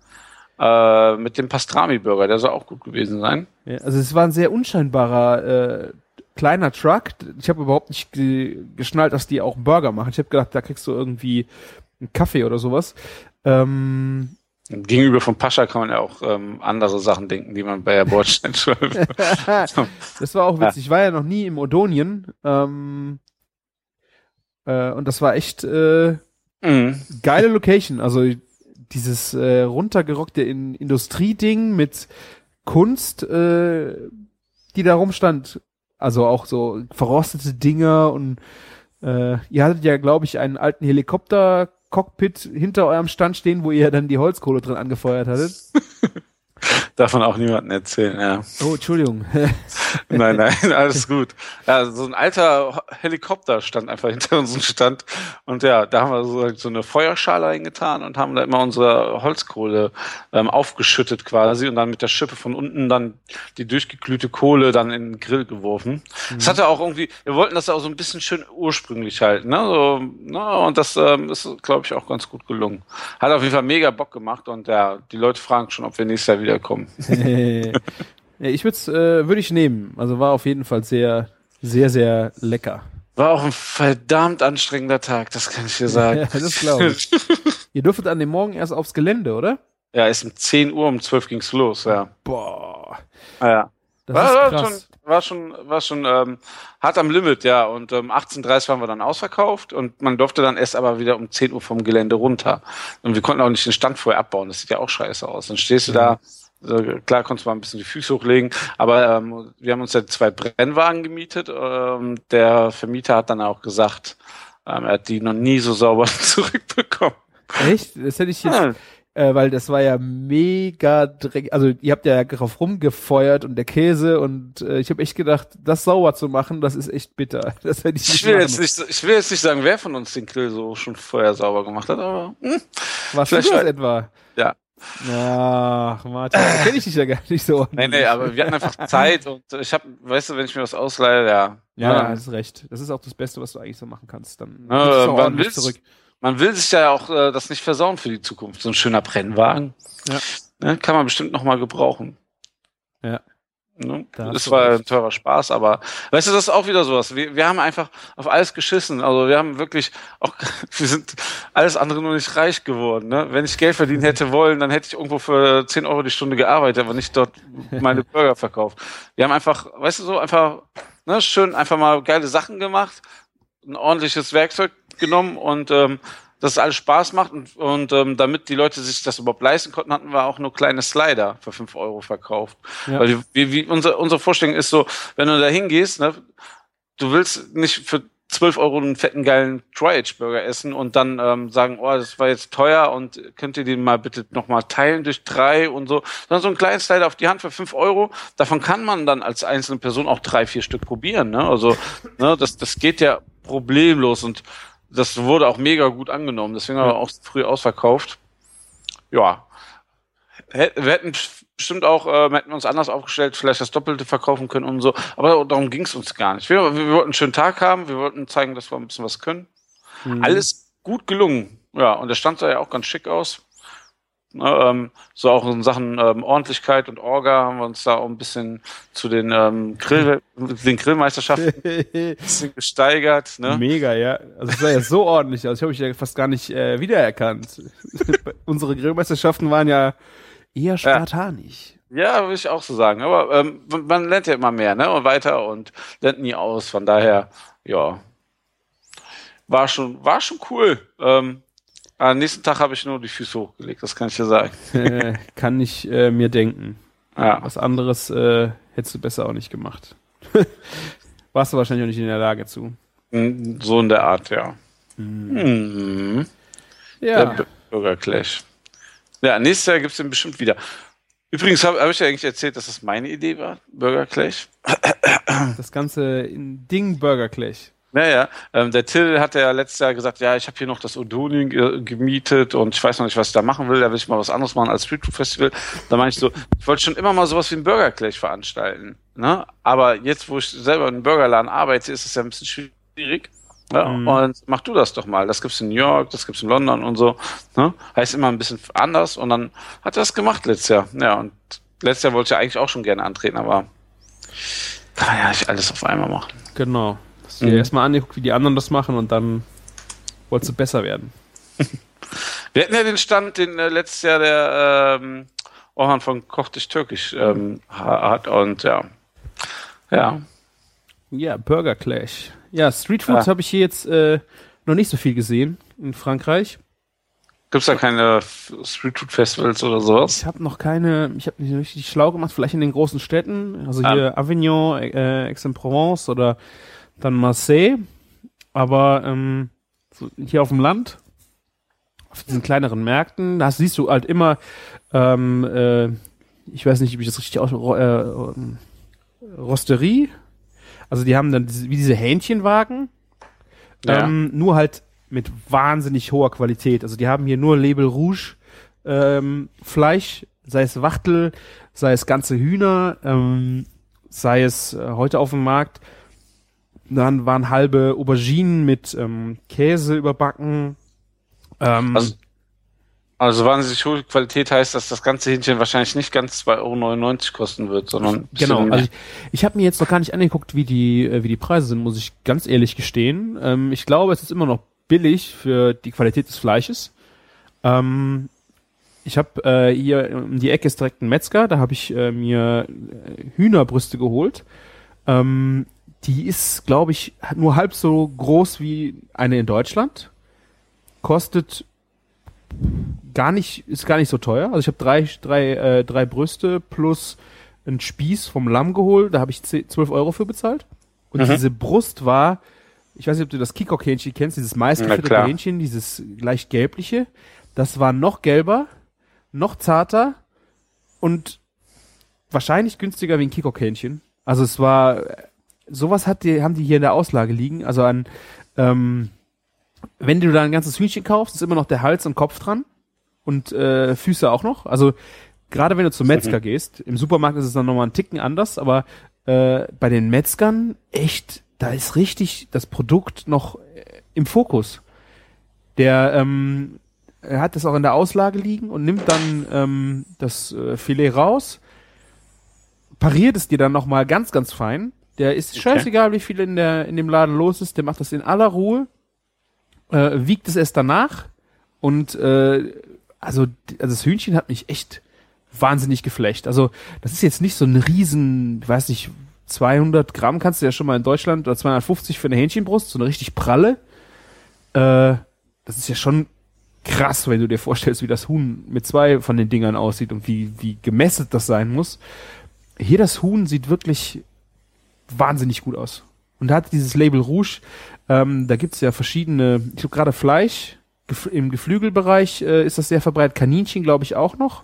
Äh, mit dem Pastrami-Burger, der soll auch gut gewesen sein. Ja, also es war ein sehr unscheinbarer äh, kleiner Truck. Ich habe überhaupt nicht ge geschnallt, dass die auch Burger machen. Ich habe gedacht, da kriegst du irgendwie einen Kaffee oder sowas. Ähm, Gegenüber von Pascha kann man ja auch ähm, andere Sachen denken, die man bei der Bordsteinschwalbe. (laughs) (laughs) das war auch witzig. Ich war ja noch nie im Odonien. Ähm, äh, und das war echt äh, mhm. geile Location. Also dieses äh, runtergerockte in Industrieding mit Kunst, äh, die da rumstand. Also auch so verrostete Dinger und äh, ihr hattet ja, glaube ich, einen alten Helikopter-Cockpit hinter eurem Stand stehen, wo ihr dann die Holzkohle drin angefeuert hattet. (laughs) (laughs) Davon auch niemandem erzählen, ja. Oh, Entschuldigung. (laughs) Nein, nein, alles gut. Ja, so ein alter Helikopter stand einfach hinter unserem Stand. Und ja, da haben wir so, so eine Feuerschale eingetan und haben da immer unsere Holzkohle ähm, aufgeschüttet quasi und dann mit der Schippe von unten dann die durchgeglühte Kohle dann in den Grill geworfen. Das hatte auch irgendwie, wir wollten das auch so ein bisschen schön ursprünglich halten, ne? So, ne? Und das ähm, ist, glaube ich, auch ganz gut gelungen. Hat auf jeden Fall mega Bock gemacht und ja, die Leute fragen schon, ob wir nächstes Jahr wiederkommen. (laughs) ja, ich würde äh, würde ich nehmen. Also war auf jeden Fall sehr, sehr, sehr lecker. War auch ein verdammt anstrengender Tag, das kann ich dir sagen. Ja, (laughs) das glaube ich. (laughs) Ihr dürftet an dem Morgen erst aufs Gelände, oder? Ja, ist um 10 Uhr, um 12 ging's los, ja. Boah, Ah, ja. das War, ist war krass. schon, war schon, war schon ähm, hart am Limit, ja. Und ähm, 18.30 waren wir dann ausverkauft und man durfte dann erst aber wieder um 10 Uhr vom Gelände runter. Und wir konnten auch nicht den Stand vorher abbauen, das sieht ja auch scheiße aus. Dann stehst du da, klar konntest du mal ein bisschen die Füße hochlegen, aber ähm, wir haben uns ja zwei Brennwagen gemietet. Ähm, der Vermieter hat dann auch gesagt, ähm, er hat die noch nie so sauber (laughs) zurückbekommen. Echt? Das hätte ich jetzt, Ja. äh, weil das war ja mega dreckig. Also ihr habt ja drauf rumgefeuert und der Käse und äh, ich habe echt gedacht, das sauber zu machen, das ist echt bitter. (laughs) Das hätte ich Ich will, jetzt nicht, ich will jetzt nicht sagen, wer von uns den Grill so schon vorher sauber gemacht hat, aber hm, du Vielleicht das etwa? Ja. Ach, Martin, da kenne ich dich ja gar nicht so. nee, nee, aber wir hatten einfach Zeit und ich habe, weißt du, wenn ich mir was ausleihe, ja. Ja, ja. hast recht. Das ist auch das Beste, was du eigentlich so machen kannst. Dann Ja, wann ordentlich willst- zurück. man will sich ja auch äh, das nicht versauen für die Zukunft. So ein schöner Brennwagen. Ja. Ne, kann man bestimmt noch mal gebrauchen. Ja. Ne? Du war ein recht. teurer Spaß, aber weißt du, das ist auch wieder sowas. Wir, wir haben einfach auf alles geschissen. Also wir haben wirklich auch, (laughs) wir sind alles andere nur nicht reich geworden. Ne? Wenn ich Geld verdienen hätte wollen, dann hätte ich irgendwo für 10 Euro die Stunde gearbeitet, aber nicht dort meine Burger verkauft. Wir haben einfach, weißt du so, einfach ne, schön einfach mal geile Sachen gemacht, ein ordentliches Werkzeug genommen und ähm, dass es alles Spaß macht und, und ähm, damit die Leute sich das überhaupt leisten konnten, hatten wir auch nur kleine Slider für 5 Euro verkauft. Ja. Weil wie, wie unsere, unsere Vorstellung ist so, wenn du da hingehst, ne, du willst nicht für 12 Euro einen fetten, geilen Tri-Age-Burger essen und dann ähm, sagen, oh, das war jetzt teuer und könnt ihr den mal bitte nochmal teilen durch drei und so. Sondern so einen kleinen Slider auf die Hand für 5 Euro, davon kann man dann als einzelne Person auch drei, vier Stück probieren. Ne? Also ne, das, das geht ja problemlos und das wurde auch mega gut angenommen. Deswegen haben wir auch früh ausverkauft. Ja. Wir hätten bestimmt auch, äh, hätten uns anders aufgestellt, vielleicht das Doppelte verkaufen können und so. Aber darum ging es uns gar nicht. Wir, wir wollten einen schönen Tag haben, wir wollten zeigen, dass wir ein bisschen was können. Mhm. Alles gut gelungen. Ja, und der stand sah ja auch ganz schick aus. Ne, ähm, so auch in Sachen ähm, Ordentlichkeit und Orga haben wir uns da auch ein bisschen zu den ähm, Grill, den Grillmeisterschaften (laughs) ein bisschen gesteigert. Ne? Mega, ja. Also es sah ja so ordentlich aus. Ich habe mich ja fast gar nicht äh, wiedererkannt. (laughs) Unsere Grillmeisterschaften waren ja eher spartanisch. Ja, würde ich auch so sagen. Aber ähm, man lernt ja immer mehr, ne? Und weiter und lernt nie aus. Von daher, ja. War schon, war schon cool. Ähm, am nächsten Tag habe ich nur die Füße hochgelegt, das kann ich dir sagen. (laughs) Äh, kann ich äh, mir denken. Ja. Was anderes äh, hättest du besser auch nicht gemacht. (laughs) Warst du wahrscheinlich auch nicht in der Lage zu. Mm, So in der Art, ja. Mhm. Ja. Der Burger Clash. Ja, nächstes Jahr gibt's den bestimmt wieder. Übrigens habe hab ich ja eigentlich erzählt, dass das meine Idee war, Burger Clash. Das ganze in Ding Burger Clash. Naja, ähm, der Till hat ja letztes Jahr gesagt, ja, ich habe hier noch das Odonin ge gemietet und ich weiß noch nicht, was ich da machen will. Da will ich mal was anderes machen als Street Food Festival. Da meine ich so, ich wollte schon immer mal sowas wie ein Burger Clash veranstalten. Ne? Aber jetzt, wo ich selber in einem Burgerladen arbeite, ist es ja ein bisschen schwierig. Ja, Mhm. Und mach du das doch mal. Das gibt's in New York, das gibt's in London und so. Ne? Heißt immer ein bisschen anders. Und dann hat er das gemacht letztes Jahr. Ja, und letztes Jahr wollte ich ja eigentlich auch schon gerne antreten, aber kann ja nicht alles auf einmal machen. Genau. Hast du dir Mhm. erstmal angeguckt, wie die anderen das machen und dann wolltest du besser werden. (laughs) Wir hatten ja den Stand, den äh, letztes Jahr der ähm, Orhan von Koch dich Türkisch ähm, ha- hat und ja. Ja. Ja, Burger Clash. Ja, Street Foods Ja. habe ich hier jetzt äh, noch nicht so viel gesehen in Frankreich. Gibt's da keine Street Food Festivals oder sowas? Ich habe noch keine, ich habe nicht richtig schlau gemacht, vielleicht in den großen Städten, also Ah. hier Avignon, äh, Aix-en-Provence oder dann Marseille, aber ähm, so hier auf dem Land, auf diesen kleineren Märkten, da siehst du halt immer, ähm, äh, ich weiß nicht, wie ich das richtig aus, äh, ähm, Rosterie, also die haben dann diese, wie diese Hähnchenwagen, Ja. ähm, nur halt mit wahnsinnig hoher Qualität. Also die haben hier nur Label Rouge ähm, Fleisch, sei es Wachtel, sei es ganze Hühner, ähm, sei es äh, heute auf dem Markt. Dann waren halbe Auberginen mit ähm, Käse überbacken. Ähm, Also, also wahnsinnig hohe Qualität heißt, dass das ganze Hähnchen wahrscheinlich nicht ganz 2,99 Euro kosten wird, sondern Genau, also ich, ich habe mir jetzt noch gar nicht angeguckt, wie die, äh, wie die Preise sind, muss ich ganz ehrlich gestehen. Ähm, ich glaube, es ist immer noch billig für die Qualität des Fleisches. Ähm, ich habe äh, hier um die Ecke ist direkt ein Metzger, da habe ich äh, mir äh, Hühnerbrüste geholt. Ähm, die ist, glaube ich, nur halb so groß wie eine in Deutschland. Kostet gar nicht, ist gar nicht so teuer. Also ich habe drei, drei, äh, drei Brüste plus einen Spieß vom Lamm geholt, da habe ich 10, 12 Euro für bezahlt. Und Mhm. diese Brust war, ich weiß nicht, ob du das Kikok-Hähnchen kennst, dieses maisgefütterte. Hähnchen, dieses leicht gelbliche. Das war noch gelber, noch zarter und wahrscheinlich günstiger wie ein Kikok-Hähnchen. Also es war, sowas hat die, haben die hier in der Auslage liegen. Also an, ähm, wenn du da ein ganzes Hühnchen kaufst, ist immer noch der Hals und Kopf dran und äh, Füße auch noch. Also gerade wenn du zum Metzger gehst, im Supermarkt ist es dann nochmal ein Ticken anders, aber äh, bei den Metzgern echt, da ist richtig das Produkt noch äh, im Fokus. Der ähm, er hat das auch in der Auslage liegen und nimmt dann ähm, das äh, Filet raus, pariert es dir dann nochmal ganz, ganz fein. Der ist Okay. scheißegal, wie viel in, der, in dem Laden los ist, der macht das in aller Ruhe, äh, wiegt es erst danach und äh, also, also das Hühnchen hat mich echt wahnsinnig geflecht. Also das ist jetzt nicht so ein riesen, ich weiß nicht, 200 Gramm kannst du ja schon mal in Deutschland oder 250 für eine Hähnchenbrust, so eine richtig pralle. Äh, das ist ja schon krass, wenn du dir vorstellst, wie das Huhn mit zwei von den Dingern aussieht und wie, wie gemästet das sein muss. Hier das Huhn sieht wirklich wahnsinnig gut aus. Und da hat dieses Label Rouge, ähm, da gibt's ja verschiedene, ich glaube gerade Fleisch, gef im Geflügelbereich äh, ist das sehr verbreitet, Kaninchen glaube ich auch noch.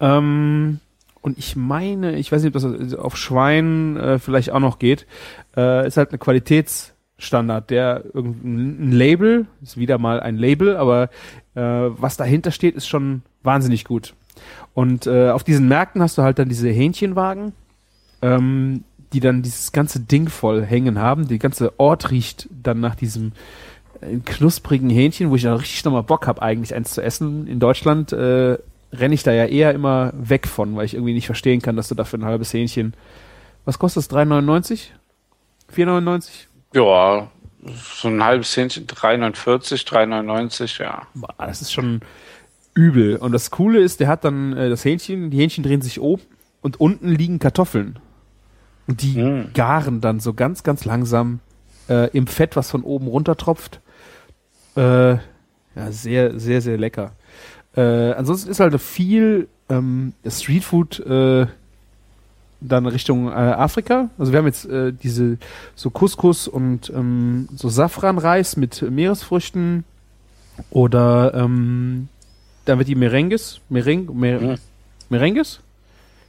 Ähm, und ich meine, ich weiß nicht, ob das auf Schwein äh, vielleicht auch noch geht, äh, ist halt eine Qualitätsstandard, der ein Label, ist wieder mal ein Label, aber äh, was dahinter steht, ist schon wahnsinnig gut. Und äh, auf diesen Märkten hast du halt dann diese Hähnchenwagen, ähm, die dann dieses ganze Ding voll hängen haben. Die ganze Ort riecht dann nach diesem äh, knusprigen Hähnchen, wo ich dann richtig nochmal Bock habe, eigentlich eins zu essen. In Deutschland äh, renne ich da ja eher immer weg von, weil ich irgendwie nicht verstehen kann, dass du dafür ein halbes Hähnchen. Was kostet das? 3,99? 4,99? Ja, so ein halbes Hähnchen, 3,49, 3,99, ja. Boah, das ist schon übel. Und das Coole ist, der hat dann äh, das Hähnchen, die Hähnchen drehen sich oben und unten liegen Kartoffeln. Und die Mm. garen dann so ganz, ganz langsam äh, im Fett, was von oben runtertropft. Äh, ja, sehr, sehr, sehr lecker. Äh, ansonsten ist halt viel ähm, Streetfood äh, dann Richtung äh, Afrika. Also wir haben jetzt äh, diese so Couscous und ähm, so Safranreis mit Meeresfrüchten oder ähm, dann wird die Merengues, Mereng, Mer Mhm. Merengues,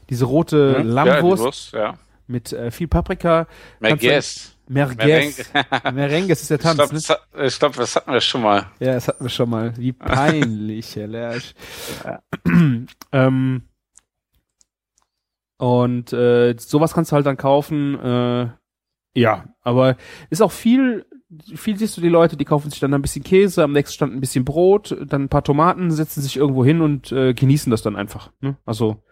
diese rote Hm? Lammwurst Ja, die Wurst, ja. Mit äh, viel Paprika. Merguez. Merguez. Merengues ist der (laughs) Ich Tanz, glaube, ne? das, hat- ich glaub, das hatten wir schon mal. Ja, das hatten wir schon mal. Wie (laughs) peinlich, Herr Lersch. ähm, und äh, sowas kannst du halt dann kaufen. Äh, ja, aber ist auch viel, viel siehst du die Leute, die kaufen sich dann ein bisschen Käse, am nächsten Stand ein bisschen Brot, dann ein paar Tomaten, setzen sich irgendwo hin und äh, genießen das dann einfach. Ne? Also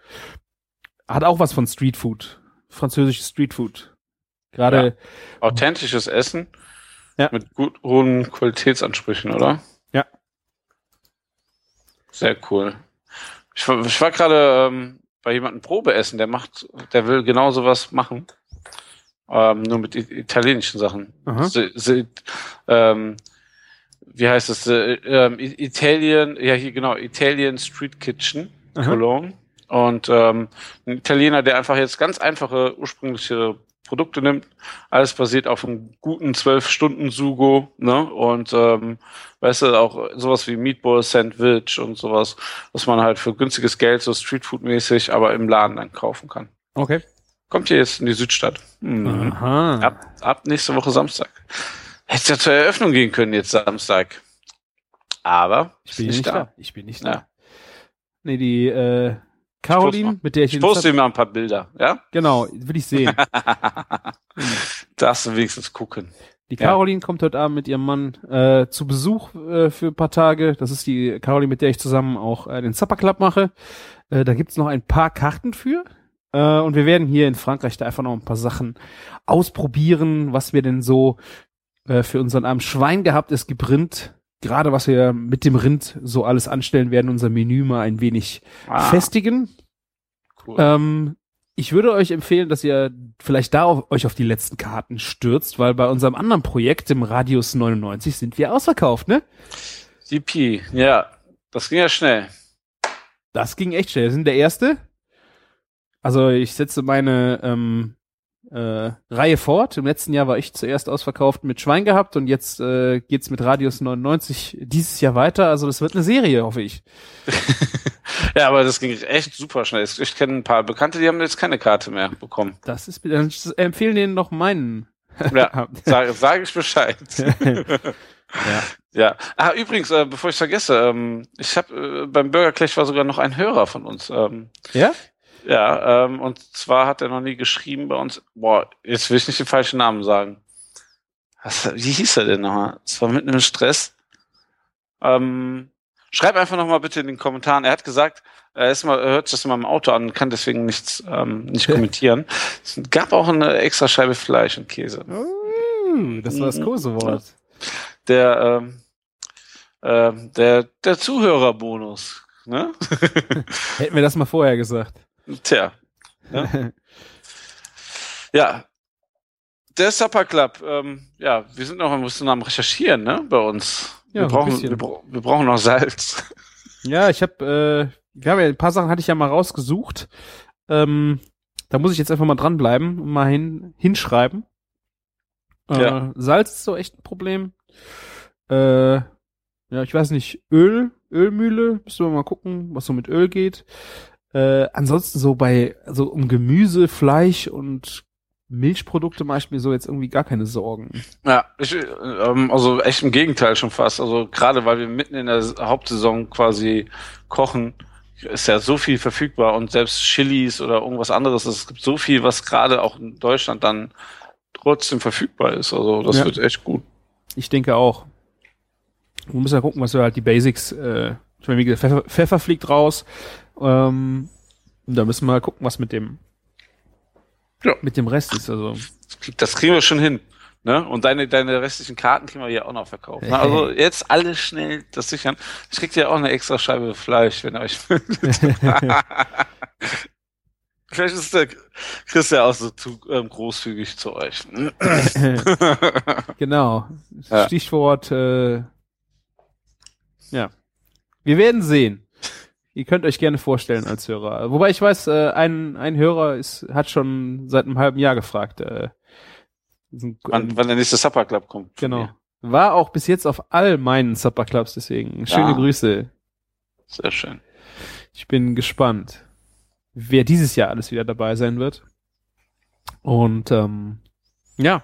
hat auch was von Streetfood. Französisches Streetfood. Gerade Authentisches Essen Ja. mit gut hohen Qualitätsansprüchen, oder? Ja. Sehr cool. Ich, war- ich war gerade ähm, bei jemandem Probe essen, der macht, der will genau sowas machen. Ähm, nur mit italienischen Sachen. Se, se, ähm, wie heißt es? Äh, Italien, ja hier genau, Italian Street Kitchen, Aha. Cologne. Und ähm, ein Italiener, der einfach jetzt ganz einfache ursprüngliche Produkte nimmt. Alles basiert auf einem guten 12-Stunden-Sugo, ne? Und ähm, weißt du, auch sowas wie Meatball Sandwich und sowas, was man halt für günstiges Geld, so Streetfood-mäßig, aber im Laden dann kaufen kann. okay. Kommt hier jetzt in die Südstadt. Mhm. Aha. Ab, ab nächste Woche Samstag. Hätte ja zur Eröffnung gehen können jetzt Samstag. Aber Ich bin ist nicht da. Ich bin nicht da. Ja. Nee, die äh, Caroline, mit der ich, Ich poste dir mal ein paar Bilder, ja? Genau, will ich sehen. (laughs) Darfst du wenigstens gucken. Die Ja. Caroline kommt heute Abend mit ihrem Mann äh, zu Besuch äh, für ein paar Tage. Das ist die Caroline, mit der ich zusammen auch äh, den Supper Club mache. Äh, da gibt's noch ein paar Karten für. Äh, und wir werden hier in Frankreich da einfach noch ein paar Sachen ausprobieren, was wir denn so äh, für unseren Abend Schwein gehabt ist, gebrannt. Gerade was wir mit dem Rind so alles anstellen werden, unser Menü mal ein wenig Ah, festigen. cool. Ähm, ich würde euch empfehlen, dass ihr vielleicht da auf, euch auf die letzten Karten stürzt, weil bei unserem anderen Projekt im Radius 99 sind wir ausverkauft, ne? CP, ja. Das ging ja schnell. Das ging echt schnell. Wir sind der Erste. Also ich setze meine ähm, äh, Reihe fort. Im letzten Jahr war ich zuerst ausverkauft mit Schwein gehabt und jetzt äh, geht's mit Radius 99 dieses Jahr weiter. Also das wird eine Serie, hoffe ich. (laughs) Ja, aber das ging echt super schnell. Ich kenne ein paar Bekannte, die haben jetzt keine Karte mehr bekommen. Das ist dann empfehlen denen noch meinen. (laughs) Ja, sage sag ich Bescheid. (laughs) ja. Ja. Ah, übrigens, äh, bevor ich vergesse, ähm, ich habe äh, beim Burger Clash war sogar noch ein Hörer von uns. Ähm, Ja? Ja, ähm, und zwar hat er noch nie geschrieben bei uns. Boah, jetzt will ich nicht den falschen Namen sagen. Was, wie hieß er denn nochmal? Es war mitten im Stress. Ähm, schreib einfach nochmal bitte in den Kommentaren. Er hat gesagt, er, ist mal, er hört sich das immer im Auto an, kann deswegen nichts ähm, nicht kommentieren. Es gab auch eine extra Scheibe Fleisch und Käse. Uh, das war das Mhm. Kosewort. Der, ähm, ähm, der, der Zuhörerbonus. Ne? (laughs) Hätten wir das mal vorher gesagt. Tja. Ja. (laughs) Ja. Der Supper Club, ähm, ja, wir sind noch ein bisschen am Recherchieren, ne, bei uns. Ja, wir, brauchen, wir, bra- wir brauchen noch Salz. Ja, ich habe, äh, wir haben ja ein paar Sachen hatte ich ja mal rausgesucht. Ähm, da muss ich jetzt einfach mal dranbleiben und mal hin, hinschreiben. Äh, Ja. Salz ist so echt ein Problem. Äh, ja, ich weiß nicht, Öl, Ölmühle, müssen wir mal gucken, was so mit Öl geht. Äh, ansonsten so bei, so um Gemüse, Fleisch und Milchprodukte mache ich mir so jetzt irgendwie gar keine Sorgen. Ja, ich, äh, ähm, also echt im Gegenteil schon fast. Also gerade weil wir mitten in der Hauptsaison quasi kochen, ist ja so viel verfügbar und selbst Chilis oder irgendwas anderes. Es gibt so viel, was gerade auch in Deutschland dann trotzdem verfügbar ist. Also das Ja. wird echt gut. Ich denke auch. Wir müssen ja gucken, was wir halt die Basics, äh, ich meine, wie gesagt, Pfeffer, Pfeffer fliegt raus. Ähm, und da müssen wir mal gucken, was mit dem, Ja. mit dem Rest ist. Also, Das kriegen wir schon hin. Ne? Und deine, deine restlichen Karten kriegen wir hier auch noch verkauft. Ne? Also (laughs) jetzt alle schnell das sichern. Ich krieg dir auch eine extra Scheibe Fleisch, wenn ihr euch (laughs) Vielleicht ist der Chris ja auch so zu ähm, großzügig zu euch. (laughs) genau. Ja. Stichwort, äh, ja. Wir werden sehen. Ihr könnt euch gerne vorstellen als Hörer. Wobei ich weiß, äh, ein, ein Hörer ist, hat schon seit einem halben Jahr gefragt. Äh, diesen- wann, wann der nächste Supper Club kommt. Genau. mir. War auch bis jetzt auf all meinen Supper Clubs, deswegen schöne Ja. Grüße. Sehr schön. Ich bin gespannt, wer dieses Jahr alles wieder dabei sein wird. Und ähm, ja.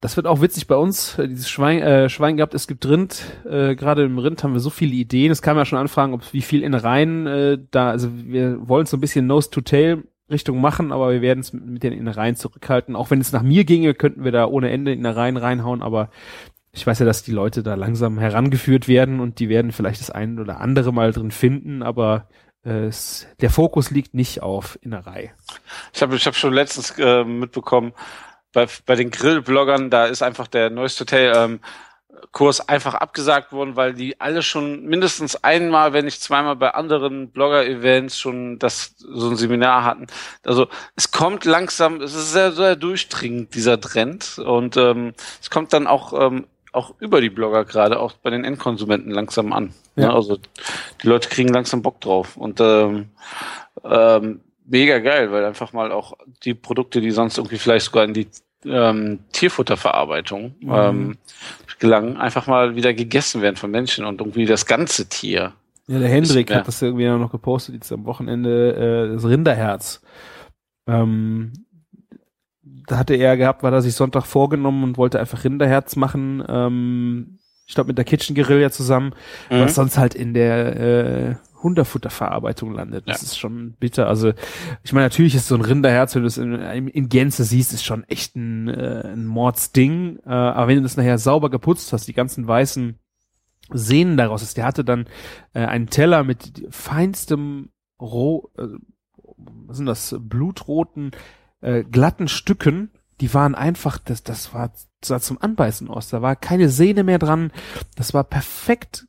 Das wird auch witzig bei uns, äh, dieses Schwein, äh, Schwein gehabt, es gibt Rind. Äh, Gerade im Rind haben wir so viele Ideen. Es kam ja schon anfragen, ob wie viel Innereien äh, da, also wir wollen so ein bisschen Nose to Tail Richtung machen, aber wir werden es mit, den Innereien zurückhalten. Auch wenn es nach mir ginge, könnten wir da ohne Ende Innereien reinhauen, aber ich weiß ja, dass die Leute da langsam herangeführt werden und die werden vielleicht das eine oder andere mal drin finden, aber äh, es, der Fokus liegt nicht auf Innerei. Ich habe ich hab schon letztens äh, mitbekommen, bei, bei den Grillbloggern, da ist einfach der neueste Hotel ähm, Kurs einfach abgesagt worden, weil die alle schon mindestens einmal, wenn nicht zweimal bei anderen Blogger-Events schon das so ein Seminar hatten. Also es kommt langsam, es ist sehr, sehr durchdringend, dieser Trend. Und ähm, es kommt dann auch, ähm, auch über die Blogger gerade, auch bei den Endkonsumenten langsam an. Ja. Ne? Also die Leute kriegen langsam Bock drauf. Und ähm, ähm, mega geil, weil einfach mal auch die Produkte, die sonst irgendwie vielleicht sogar in die ähm, Tierfutterverarbeitung Mhm. ähm, gelangen, einfach mal wieder gegessen werden von Menschen und irgendwie das ganze Tier. Ja, der Hendrik hat das irgendwie noch gepostet jetzt am Wochenende, äh, das Rinderherz. Ähm, da hatte er gehabt, war er sich Sonntag vorgenommen und wollte einfach Rinderherz machen. Ähm, ich glaube mit der Kitchen Guerilla zusammen, Mhm. was sonst halt in der äh, Hunderfutterverarbeitung landet. Das Ja. ist schon bitter. Also ich meine, natürlich ist so ein Rinderherz, wenn du es in, in Gänze siehst, ist schon echt ein, äh, ein Mordsding. Äh, aber wenn du das nachher sauber geputzt hast, die ganzen weißen Sehnen daraus ist, der hatte dann äh, einen Teller mit feinstem roh, äh, was sind das, blutroten, äh, glatten Stücken, die waren einfach, das, das war sah zum Anbeißen aus. Da war keine Sehne mehr dran. Das war perfekt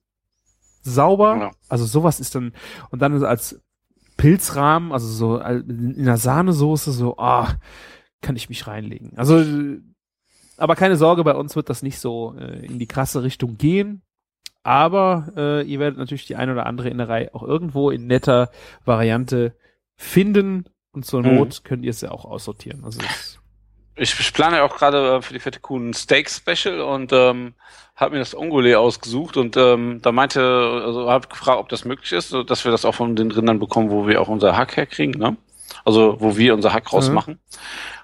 sauber. Ja. Also sowas ist dann, und dann als Pilzrahmen, also so al- in der Sahnesoße, so, ah, kann ich mich reinlegen. Also, äh, aber keine Sorge, bei uns wird das nicht so äh, in die krasse Richtung gehen. Aber äh, ihr werdet natürlich die eine oder andere Innerei auch irgendwo in netter Variante finden. Und zur Mhm. Not könnt ihr es ja auch aussortieren. Also es, Ich, ich plane auch gerade äh, für die fette Kuh ein Steak-Special und ähm, habe mir das Ongole ausgesucht und ähm, da meinte, also habe gefragt, ob das möglich ist, so dass wir das auch von den Rindern bekommen, wo wir auch unser Hack herkriegen, ne? Also wo wir unser Hack rausmachen.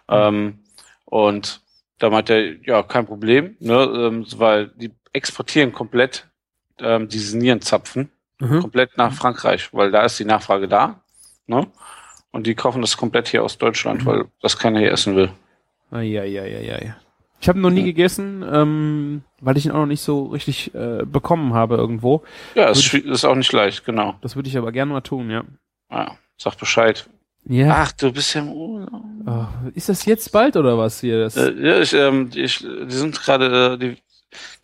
Ähm, und da meinte er, ja, kein Problem, ne? Ähm, weil die exportieren komplett ähm, diese Nierenzapfen mhm. komplett nach Frankreich, weil da ist die Nachfrage da, ne? Und die kaufen das komplett hier aus Deutschland, weil das keiner hier essen will. Ja. Ich habe noch nie gegessen, ähm, weil ich ihn auch noch nicht so richtig äh, bekommen habe irgendwo. Ja, ist, ist auch nicht leicht, genau. Das würde ich aber gerne mal tun, ja. Ja, sag Bescheid. Ja. Ach, du bist ja im Urlaub. Ah, ist das jetzt bald oder was hier? Das, Äh, ja, ich, ähm, ich, die sind gerade, äh, die,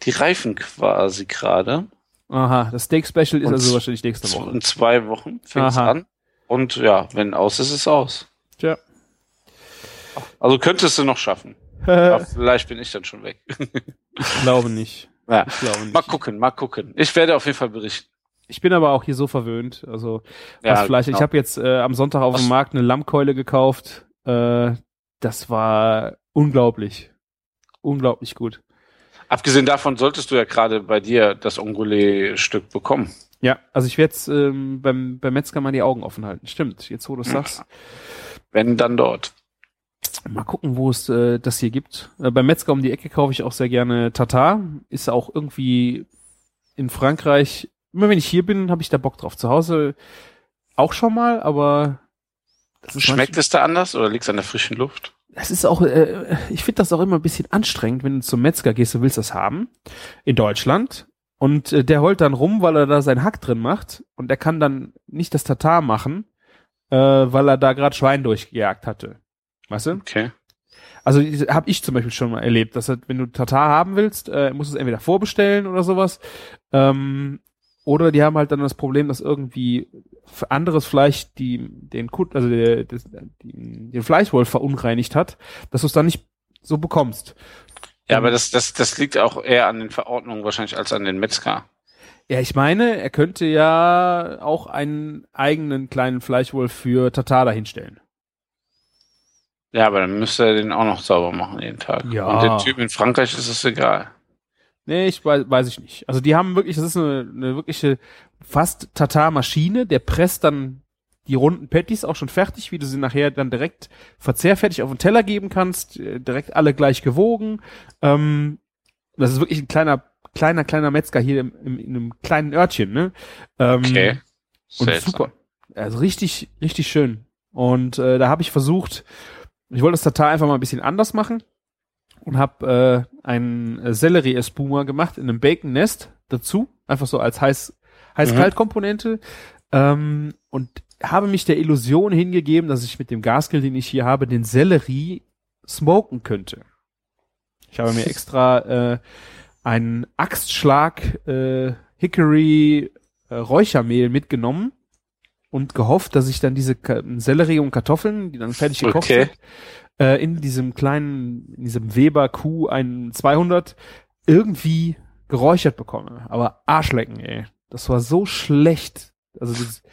die reifen quasi gerade. aha, das Steak Special ist Und also wahrscheinlich nächste Woche. In zwei Wochen fängt es an. Und ja, wenn aus ist, ist es aus. Tja. Also könntest du noch schaffen. (laughs) Aber vielleicht bin ich dann schon weg. ich glaube nicht. Ja. Ich glaube nicht. Mal gucken, mal gucken. Ich werde auf jeden Fall berichten. Ich bin aber auch hier so verwöhnt. Also Ja, Fleisch. genau. Ich habe jetzt äh, am Sonntag auf dem Markt eine Lammkeule gekauft. Äh, das war unglaublich. Unglaublich gut. Abgesehen davon solltest du ja gerade bei dir das Ongole-Stück bekommen. Ja, also ich werde ähm, beim, beim Metzger mal die Augen offen halten. Stimmt, jetzt wo du es sagst. Wenn dann dort. Mal gucken, wo es äh, das hier gibt. Äh, beim Metzger um die Ecke kaufe ich auch sehr gerne Tatar. Ist auch irgendwie in Frankreich. Immer wenn ich hier bin, habe ich da Bock drauf. Zu Hause auch schon mal, aber Schmeckt es da anders oder liegt es an der frischen Luft? Das ist auch, äh, ich finde das auch immer ein bisschen anstrengend, wenn du zum Metzger gehst, du willst das haben in Deutschland und äh, der heult dann rum, weil er da seinen Hack drin macht und er kann dann nicht das Tatar machen, äh, weil er da gerade Schwein durchgejagt hatte. Weißt du? Okay. Also habe ich zum Beispiel schon mal erlebt, dass er, wenn du Tatar haben willst, äh, musst du es entweder vorbestellen oder sowas. Ähm, oder die haben halt dann das Problem, dass irgendwie für anderes Fleisch die den Kut, also der, das, die, den Fleischwolf verunreinigt hat, dass du es dann nicht so bekommst. Ja, aber das, das, das liegt auch eher an den Verordnungen wahrscheinlich als an den Metzger. Ja, ich meine, er könnte ja auch einen eigenen kleinen Fleischwolf für Tatar dahinstellen. Ja, aber dann müsste er den auch noch sauber machen jeden Tag. Ja. Und den Typen in Frankreich ist es egal. Nee, ich weiß, weiß ich nicht. Also die haben wirklich, das ist eine, eine wirkliche fast Tatar-Maschine, der presst dann die runden Patties auch schon fertig, wie du sie nachher dann direkt verzehrfertig auf den Teller geben kannst, äh, direkt alle gleich gewogen. Ähm, das ist wirklich ein kleiner, kleiner, kleiner Metzger hier im, im, in einem kleinen Örtchen, ne? Ähm, Okay. und Seltsam. super. Also richtig, richtig schön. Und äh, da habe ich versucht, ich wollte das Tatar einfach mal ein bisschen anders machen und habe äh, einen äh, Sellerie-Espuma gemacht in einem Bacon-Nest dazu, einfach so als heiß, heiß-kalt-Komponente ähm, und habe mich der Illusion hingegeben, dass ich mit dem Gasgrill, den ich hier habe, den Sellerie smoken könnte. Ich habe mir extra äh, einen Axtschlag äh, Hickory äh, Räuchermehl mitgenommen und gehofft, dass ich dann diese Ka Sellerie und Kartoffeln, die dann fertig gekocht Okay. sind, äh, in diesem kleinen, in diesem Weber Q 200 irgendwie geräuchert bekomme. Aber Arschlecken, ey. Das war so schlecht. Also das,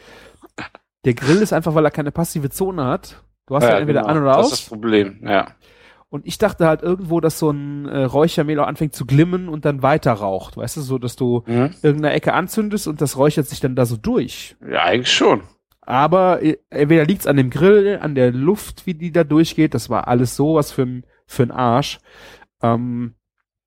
der Grill ist einfach, weil er keine passive Zone hat. Du hast ja, entweder genau. an oder Das aus. ist das Problem, ja. Und ich dachte halt irgendwo, dass so ein äh, Räuchermehl auch anfängt zu glimmen und dann weiter raucht. Weißt du, so, dass du Mhm. irgendeine Ecke anzündest und das räuchert sich dann da so durch. Ja, eigentlich schon. Aber äh, entweder liegt's an dem Grill, an der Luft, wie die da durchgeht. Das war alles sowas für ein für ein Arsch. Ähm,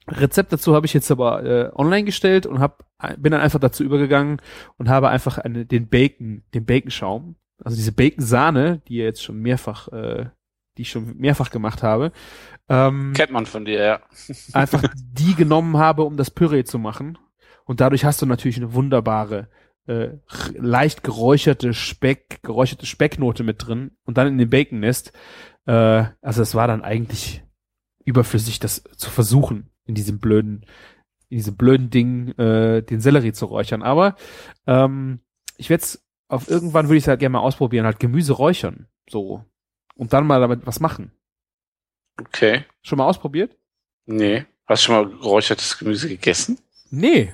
Rezept dazu habe ich jetzt aber äh, online gestellt und hab, bin dann einfach dazu übergegangen und habe einfach eine, den Bacon, den Baconschaum, also diese Bacon-Sahne, die ihr jetzt schon mehrfach, äh, die ich schon mehrfach gemacht habe, ähm, Kennt man von dir, ja. (laughs) einfach die genommen habe, um das Püree zu machen. Und dadurch hast du natürlich eine wunderbare, äh, leicht geräucherte Speck, geräucherte Specknote mit drin und dann in dem Bacon-Nest. Äh, also es war dann eigentlich überflüssig, das zu versuchen, in diesem blöden, in diesem blöden Ding äh, den Sellerie zu räuchern. Aber ähm, ich werde auf irgendwann würde ich es halt gerne mal ausprobieren, halt Gemüse räuchern. So. Und dann mal damit was machen. Okay. Schon mal ausprobiert? Nee. Hast du schon mal geräuchertes Gemüse gegessen? Nee.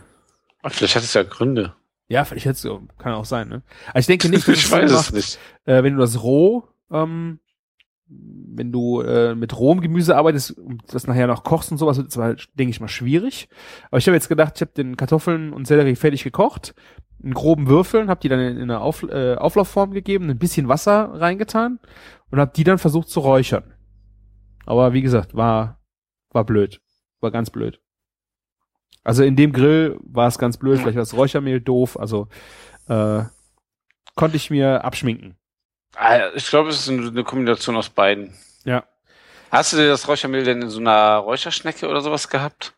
Ah, Vielleicht hat es ja Gründe. Ja, vielleicht hättest du, kann auch sein, ne? Aber ich denke nicht, (laughs) dass ich es Sinn weiß es macht, nicht. Äh, wenn du das roh, ähm, wenn du äh, mit rohem Gemüse arbeitest und das nachher noch kochst und sowas, wird halt, denke ich mal, schwierig. Aber ich habe jetzt gedacht, ich habe den Kartoffeln und Sellerie fertig gekocht, in groben Würfeln, habe die dann in, in eine Auf, äh, Auflaufform gegeben, ein bisschen Wasser reingetan und habe die dann versucht zu räuchern. Aber wie gesagt, war war blöd, war ganz blöd. Also in dem Grill war es ganz blöd, vielleicht war das Räuchermehl doof, also äh, konnte ich mir abschminken. Ah, Ich glaube, es ist eine Kombination aus beiden. Ja. Hast du dir das Räuchermehl denn in so einer Räucherschnecke oder sowas gehabt?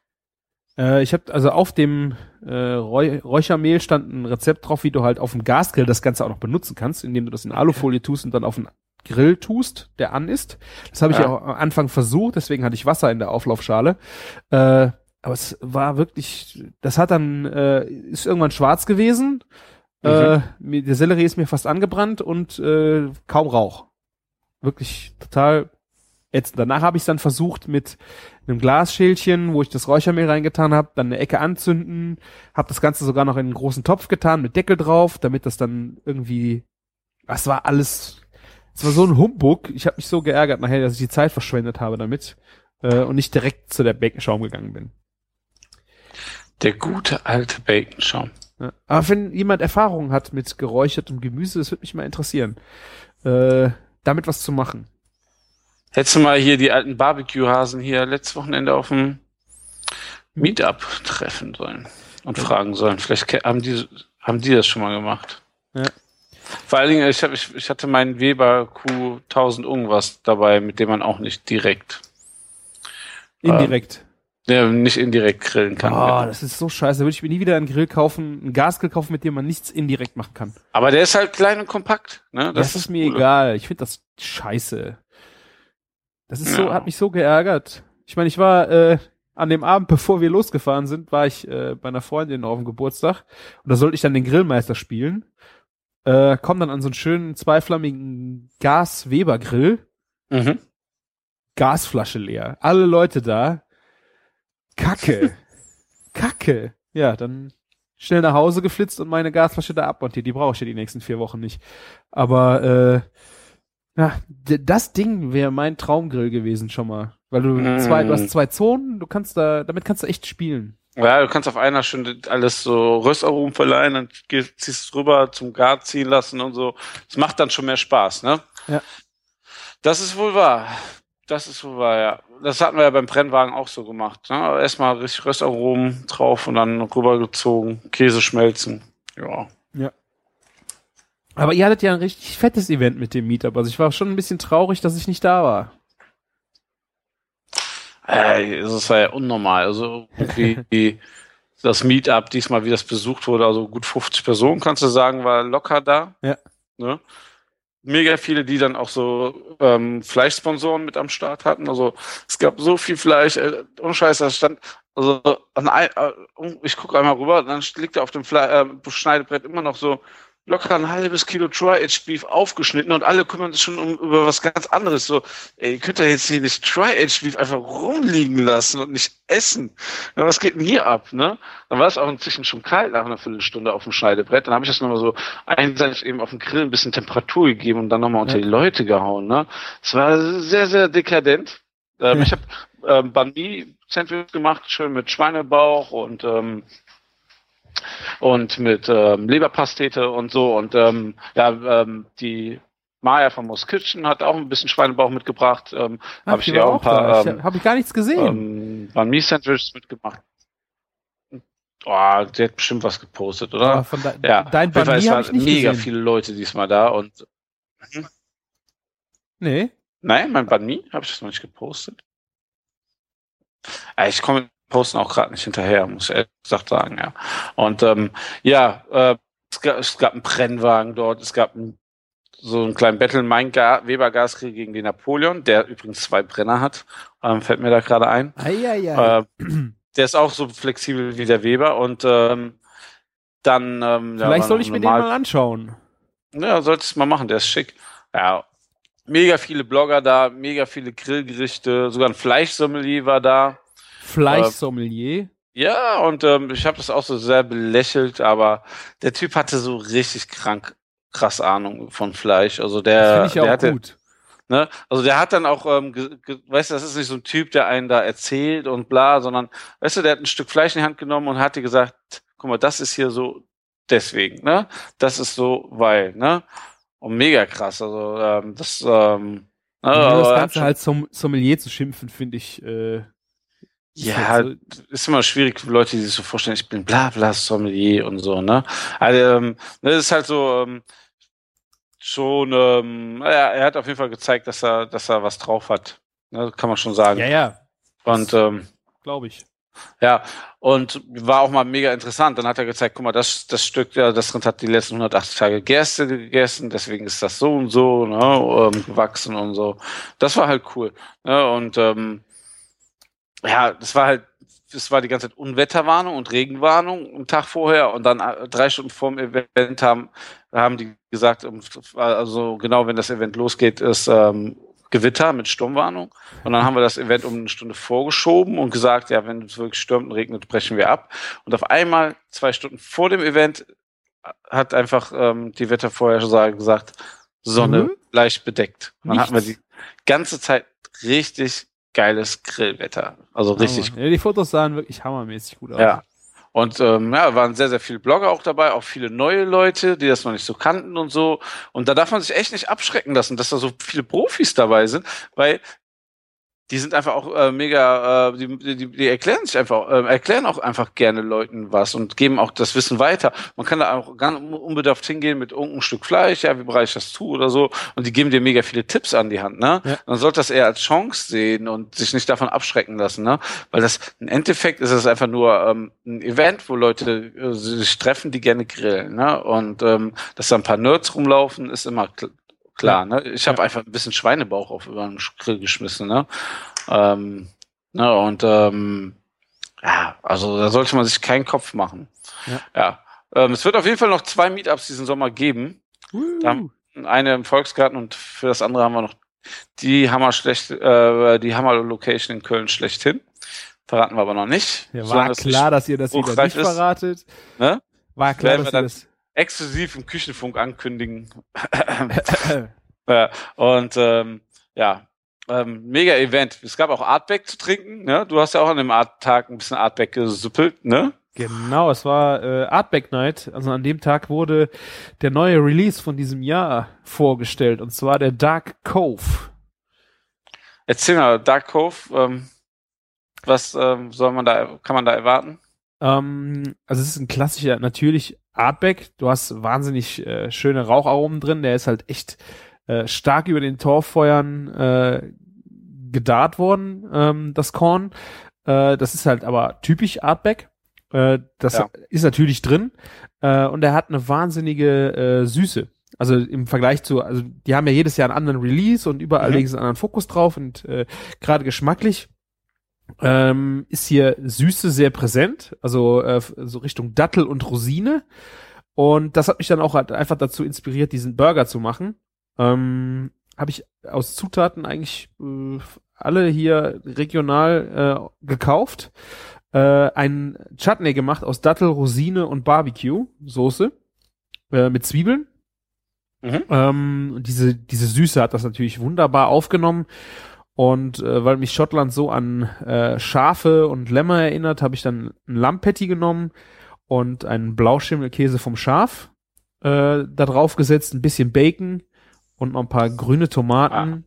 Äh, ich habe also auf dem äh, Räu Räuchermehl stand ein Rezept drauf, wie du halt auf dem Gasgrill das Ganze auch noch benutzen kannst, indem du das in Alufolie tust und dann auf den Grill tust, der an ist. Das habe ich ja. Ja. auch am Anfang versucht, deswegen hatte ich Wasser in der Auflaufschale. Äh, aber es war wirklich, das hat dann, äh, ist irgendwann schwarz gewesen. Äh, mir- der Sellerie ist mir fast angebrannt und äh, kaum Rauch. Wirklich total ätzend. Danach habe ich es dann versucht mit einem Glasschälchen, wo ich das Räuchermehl reingetan habe, dann eine Ecke anzünden, habe das Ganze sogar noch in einen großen Topf getan mit Deckel drauf, damit das dann irgendwie, das war alles, es war so ein Humbug. Ich habe mich so geärgert nachher, dass ich die Zeit verschwendet habe damit äh, und nicht direkt zu der Bacon gegangen bin. Der gute alte Bacon-Schaum. Ja. Aber wenn jemand Erfahrung hat mit geräuchertem Gemüse, das würde mich mal interessieren, äh, damit was zu machen. Hättest du mal hier die alten Barbecue-Hasen hier letztes Wochenende auf dem Meetup treffen sollen und fragen sollen. Vielleicht haben die, haben die das schon mal gemacht. Ja. Vor allen Dingen, ich, hab, ich, ich hatte meinen Weber Q1000 irgendwas dabei, mit dem man auch nicht direkt, Indirekt. Ja, nicht indirekt grillen kann. Ah, das ist so scheiße. Da würde ich mir nie wieder einen Grill kaufen, einen Gasgrill kaufen, mit dem man nichts indirekt machen kann. Aber der ist halt klein und kompakt. Ne? Das, ist mir cool. egal. Ich finde das scheiße. Das ist so, Ja. hat mich so geärgert. Ich meine, ich war äh, an dem Abend, (laughs) bevor wir losgefahren sind, war ich äh, bei einer Freundin auf dem Geburtstag und da sollte ich dann den Grillmeister spielen. Äh, komm dann an so einen schönen zweiflammigen Gas-Weber-Grill, Mhm. Gasflasche leer, alle Leute da. Kacke. Kacke. Ja, dann schnell nach Hause geflitzt und meine Gasflasche da abmontiert. Die brauche ich ja die nächsten vier Wochen nicht. Aber äh, d- das Ding wäre mein Traumgrill gewesen schon mal. Weil du Mm. zwei, du hast zwei Zonen, du kannst da, damit kannst du echt spielen. Ja, du kannst auf einer schon alles so Röstaromen verleihen, dann ziehst es rüber zum Gar ziehen lassen und so. Das macht dann schon mehr Spaß, ne? Ja. Das ist wohl wahr. Das ist wohl wahr, ja. Das hatten wir ja beim Brennwagen auch so gemacht. Ne? Erstmal richtig Röstaromen drauf und dann rübergezogen, Käse schmelzen. Ja. Aber ihr hattet ja ein richtig fettes Event mit dem Meetup. Also ich war schon ein bisschen traurig, dass ich nicht da war. Ey, das war ja unnormal. Also irgendwie (laughs) das Meetup diesmal, wie das besucht wurde, also gut 50 Personen, kannst du sagen, war locker da. Ja. Ne? Mega viele, die dann auch so ähm, Fleischsponsoren mit am Start hatten. Also es gab so viel Fleisch, äh, ohne Scheiß, da stand, also an ein, äh, ich gucke einmal rüber, dann liegt da auf dem Fle äh, Schneidebrett immer noch so locker ein halbes Kilo Tri-Age Beef aufgeschnitten und alle kümmern sich schon um, über was ganz anderes. So, ey, ihr könnt ja jetzt hier nicht Tri-Age Beef einfach rumliegen lassen und nicht essen. Ja, was geht denn hier ab, ne? Dann war es auch inzwischen schon kalt nach einer Viertelstunde auf dem Schneidebrett. Dann habe ich das nochmal so einseitig eben auf dem Grill ein bisschen Temperatur gegeben und dann nochmal unter Ja. die Leute gehauen, ne? Es war sehr, sehr dekadent. Ähm, Ja. Ich habe ähm, Banh Mi Sandwich gemacht, schön mit Schweinebauch und ähm, und mit ähm, Leberpastete und so und ähm, ja ähm, die Maya von Moss Kitchen hat auch ein bisschen Schweinebauch mitgebracht. Ähm, habe ich dir auch ein paar ähm, habe ich gar nichts gesehen. ähm, Banh Mi Sandwiches mitgemacht. Oh, der hat bestimmt was gepostet, oder? Von de ja, dein es waren mega gesehen. viele Leute diesmal da und Nee. Nein, mein Banh Mi habe ich das noch nicht gepostet. Ja, ich komme Posten auch gerade nicht hinterher, muss ich ehrlich gesagt sagen, ja. Und ähm, ja, äh, es, gab, es gab einen Brennwagen dort, es gab ein, so einen kleinen Battle, mein Ga Weber Gaskrieg gegen den Napoleon, der übrigens zwei Brenner hat, ähm, fällt mir da gerade ein. Eieiei. Äh, der ist auch so flexibel wie der Weber und ähm, dann ähm, Vielleicht soll ich mir den mal anschauen. ja, solltest du mal machen, der ist schick. Ja, mega viele Blogger da, mega viele Grillgerichte, sogar ein Fleischsommelier war da. Fleischsommelier. Ja, und ähm, ich habe das auch so sehr belächelt, aber der Typ hatte so richtig krank, krass Ahnung von Fleisch. Also Das der, finde ich der auch hatte, gut. ne, also der hat dann auch, ähm, weißt du, das ist nicht so ein Typ, der einen da erzählt und bla, sondern, weißt du, der hat ein Stück Fleisch in die Hand genommen und hat dir gesagt, guck mal, das ist hier so deswegen, ne? Das ist so, weil, ne? Und mega krass, also ähm, das, ähm, ne, Nur aber das Ganze halt zum Sommelier zu schimpfen, finde ich. Äh, Ja, halt so- ist immer schwierig für Leute, die sich so vorstellen, ich bin bla bla Sommelier und so, ne? Also, ähm, das ist halt so ähm, schon, ähm, naja, er hat auf jeden Fall gezeigt, dass er, dass er was drauf hat. Ne, kann man schon sagen. Ja, ja, Und ähm, glaube ich. ja, und war auch mal mega interessant. Dann hat er gezeigt, guck mal, das, das Stück, ja, das Rind hat die letzten 180 Tage Gerste gegessen, deswegen ist das so und so ne, ähm, gewachsen und so. Das war halt cool. Ne, und ähm, ja, das war halt, es war die ganze Zeit Unwetterwarnung und Regenwarnung am Tag vorher und dann äh, drei Stunden vorm Event haben, haben die gesagt, also genau wenn das Event losgeht, ist ähm, Gewitter mit Sturmwarnung. Und dann haben wir das Event um eine Stunde vorgeschoben und gesagt, ja, wenn es wirklich stürmt und regnet, brechen wir ab. Und auf einmal, zwei Stunden vor dem Event, hat einfach ähm, die Wettervorhersage gesagt, Sonne Mhm. leicht bedeckt. Dann hatten wir die ganze Zeit richtig geiles Grillwetter. Also richtig Ja, die Fotos sahen wirklich hammermäßig gut aus. ja. Und ähm, ja, waren sehr, sehr viele Blogger auch dabei, auch viele neue Leute, die das noch nicht so kannten und so. Und da darf man sich echt nicht abschrecken lassen, dass da so viele Profis dabei sind, weil die sind einfach auch äh, mega, äh, die, die, die erklären sich einfach, äh, erklären auch einfach gerne Leuten was und geben auch das Wissen weiter. Man kann da auch ganz unbedarft hingehen mit irgendeinem Stück Fleisch, ja, wie bereite ich das zu oder so. Und die geben dir mega viele Tipps an die Hand, ne? Ja. Man sollte das eher als Chance sehen und sich nicht davon abschrecken lassen, ne? Weil das im Endeffekt ist es einfach nur ähm, ein Event, wo Leute äh, sich treffen, die gerne grillen, ne? Und ähm, dass da ein paar Nerds rumlaufen, ist immer klar, ne? Ich habe Ja. einfach ein bisschen Schweinebauch auf über den Grill geschmissen, ne? Ähm, ne? Und ähm, ja, also da sollte man sich keinen Kopf machen. Ja. ja. Ähm, es wird auf jeden Fall noch zwei Meetups diesen Sommer geben. Haben- Eine im Volksgarten und für das andere haben wir noch die Hammer schlecht, äh, die Hammer Location in Köln schlechthin. Verraten wir aber noch nicht. Ja, war klar, dass ihr das wieder nicht ist. verratet. Ne? War klar, dass ihr das. Exklusiv im Küchenfunk ankündigen. (laughs) Und ähm, ja, ähm, mega Event. Es gab auch Artback zu trinken. Ne? Du hast ja auch an dem Art-Tag ein bisschen Artback gesuppelt, ne? Genau, es war äh, Artback Night. Also an dem Tag wurde der neue Release von diesem Jahr vorgestellt. Und zwar der Dark Cove. Erzähl mal, Dark Cove, ähm, was ähm, soll man da, kann man da erwarten? Ähm, also es ist ein klassischer, natürlich Artback. Du hast wahnsinnig äh, schöne Raucharomen drin. Der ist halt echt äh, stark über den Torfeuern äh, gedarrt worden, ähm, das Korn. Äh, das ist halt aber typisch Artback. Äh, das Ja. ist natürlich drin. Äh, und er hat eine wahnsinnige äh, Süße. Also im Vergleich zu, also die haben ja jedes Jahr einen anderen Release und überall Mhm. legen sie einen anderen Fokus drauf und äh, gerade geschmacklich ähm, ist hier Süße sehr präsent, also äh, so Richtung Dattel und Rosine. Und das hat mich dann auch halt einfach dazu inspiriert, diesen Burger zu machen. Ähm, Habe ich aus Zutaten eigentlich äh, alle hier regional äh, gekauft. Äh, ein Chutney gemacht aus Dattel, Rosine und Barbecue-Soße äh, mit Zwiebeln. Mhm. Ähm, diese, diese Süße hat das natürlich wunderbar aufgenommen. Und äh, weil mich Schottland so an äh, Schafe und Lämmer erinnert, habe ich dann ein Lammpatty genommen und einen Blauschimmelkäse vom Schaf äh, da drauf gesetzt, ein bisschen Bacon und noch ein paar grüne Tomaten.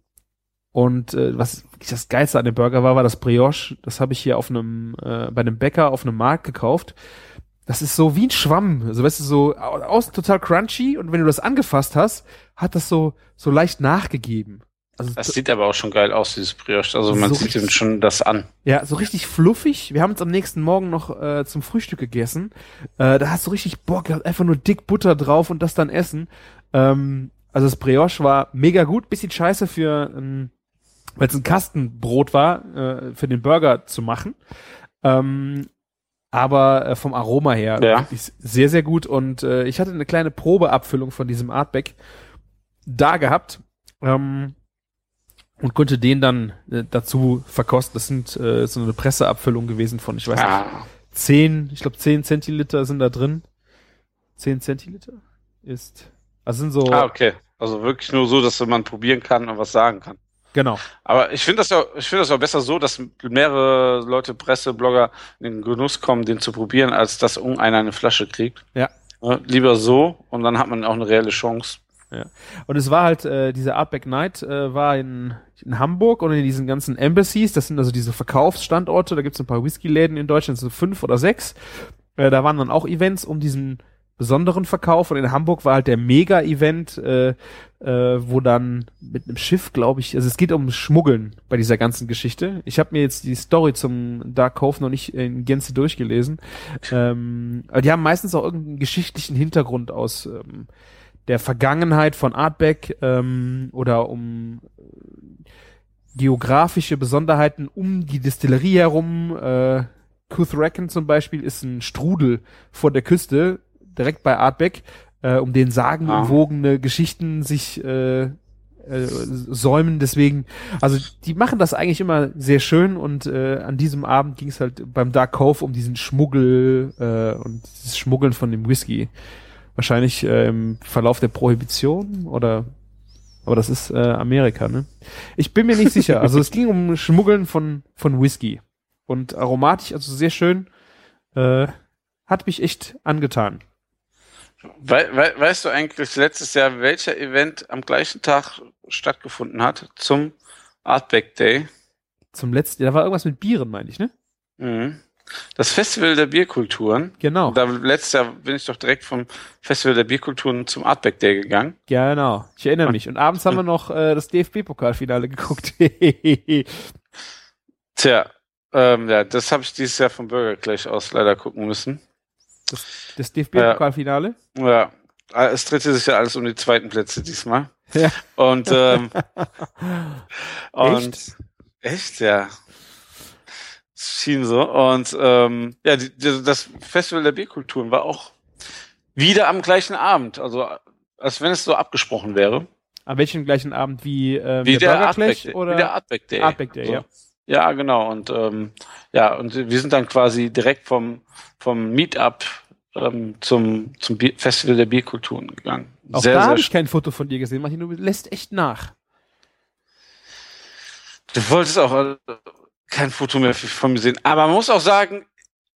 Und äh, was wirklich das Geilste an dem Burger war, war das Brioche. Das habe ich hier auf einem äh, bei einem Bäcker auf einem Markt gekauft. Das ist so wie ein Schwamm. Also weißt du, so au- außen total crunchy und wenn du das angefasst hast, hat das so so leicht nachgegeben. Also Das sieht aber auch schon geil aus, dieses Brioche. Also man So sieht ihm schon das an. Ja, so richtig fluffig. Wir haben uns am nächsten Morgen noch äh, zum Frühstück gegessen. Äh, da hast du richtig Bock einfach nur dick Butter drauf und das dann essen. Ähm, also das Brioche war mega gut, bisschen scheiße für, ähm, weil es ein Kastenbrot war, äh, für den Burger zu machen. Ähm, aber äh, vom Aroma her Ja. wirklich sehr, sehr gut. Und äh, ich hatte eine kleine Probeabfüllung von diesem Artback da gehabt. Ähm, und konnte den dann äh, dazu verkosten. Das sind äh, so eine Presseabfüllung gewesen von, ich weiß nicht, Ah, 10, ich glaube 10 Zentiliter sind da drin. 10 Zentiliter ist, also sind so, ah, okay. Also wirklich nur so, dass man probieren kann und was sagen kann. genau. Aber ich finde das ja, ich finde das auch besser so, dass mehrere Leute, Presse, Blogger in den Genuss kommen, den zu probieren, als dass irgendeiner eine Flasche kriegt. Ja. Ja, Lieber so und dann hat man auch eine reelle Chance. Und es war halt, äh, diese Artback Night äh, war in, in Hamburg und in diesen ganzen Embassies, das sind also diese Verkaufsstandorte, da gibt's ein paar Whisky-Läden in Deutschland, so fünf oder sechs. Äh, da waren dann auch Events, um diesen besonderen Verkauf. Und in Hamburg war halt der Mega-Event, äh, äh, wo dann mit einem Schiff, glaube ich, also es geht um Schmuggeln bei dieser ganzen Geschichte. Ich habe mir jetzt die Story zum Dark Cove noch nicht in Gänze durchgelesen, ähm, aber die haben meistens auch irgendeinen geschichtlichen Hintergrund aus ähm, der Vergangenheit von Artback ähm, oder um äh, geografische Besonderheiten um die Distillerie herum. Äh, Kuthraken zum Beispiel ist ein Strudel vor der Küste, direkt bei Artbeck, äh, um den sagenumwogene Geschichten sich äh, äh, säumen. Deswegen, also die machen das eigentlich immer sehr schön und äh, an diesem Abend ging es halt beim Dark Cove um diesen Schmuggel äh, und das Schmuggeln von dem Whisky. Wahrscheinlich äh, im Verlauf der Prohibition oder aber das ist äh, Amerika, ne? Ich bin mir nicht (laughs) sicher. Also es ging um Schmuggeln von von Whisky und aromatisch, also sehr schön. Äh, hat mich echt angetan. We we weißt du eigentlich letztes Jahr, welcher Event am gleichen Tag stattgefunden hat zum Artback Day? Zum letzten, da war irgendwas mit Bieren, meine ich, ne? Mhm. Das Festival der Bierkulturen. Genau. Da letztes Jahr bin ich doch direkt vom Festival der Bierkulturen zum Artback Day gegangen. Genau. Ich erinnere mich. Und abends haben wir noch äh, das DFB-Pokalfinale (laughs) geguckt. Tja, ähm, ja, das habe ich dieses Jahr vom Burger gleich aus leider gucken müssen. Das, das DFB-Pokalfinale? Ja, es drehte sich ja alles um die zweiten Plätze diesmal. Ja. Und, ähm, (laughs) und Echt? echt, ja. Schien so. Und ähm, ja, die, die, das Festival der Bierkulturen war auch wieder am gleichen Abend. Also als wenn es so abgesprochen wäre. An welchem gleichen Abend wie, äh, Wie der der Artback, oder wie der Artback Day. Artback Day, So. ja. Ja, genau. Und ähm, ja, und wir sind dann quasi direkt vom vom Meetup ähm, zum zum Bier Festival der Bierkulturen gegangen. Auch sehr, da habe ich kein Foto von dir gesehen. Martin, du lässt echt nach. Du wolltest auch äh, kein Foto mehr von mir sehen. Aber man muss auch sagen,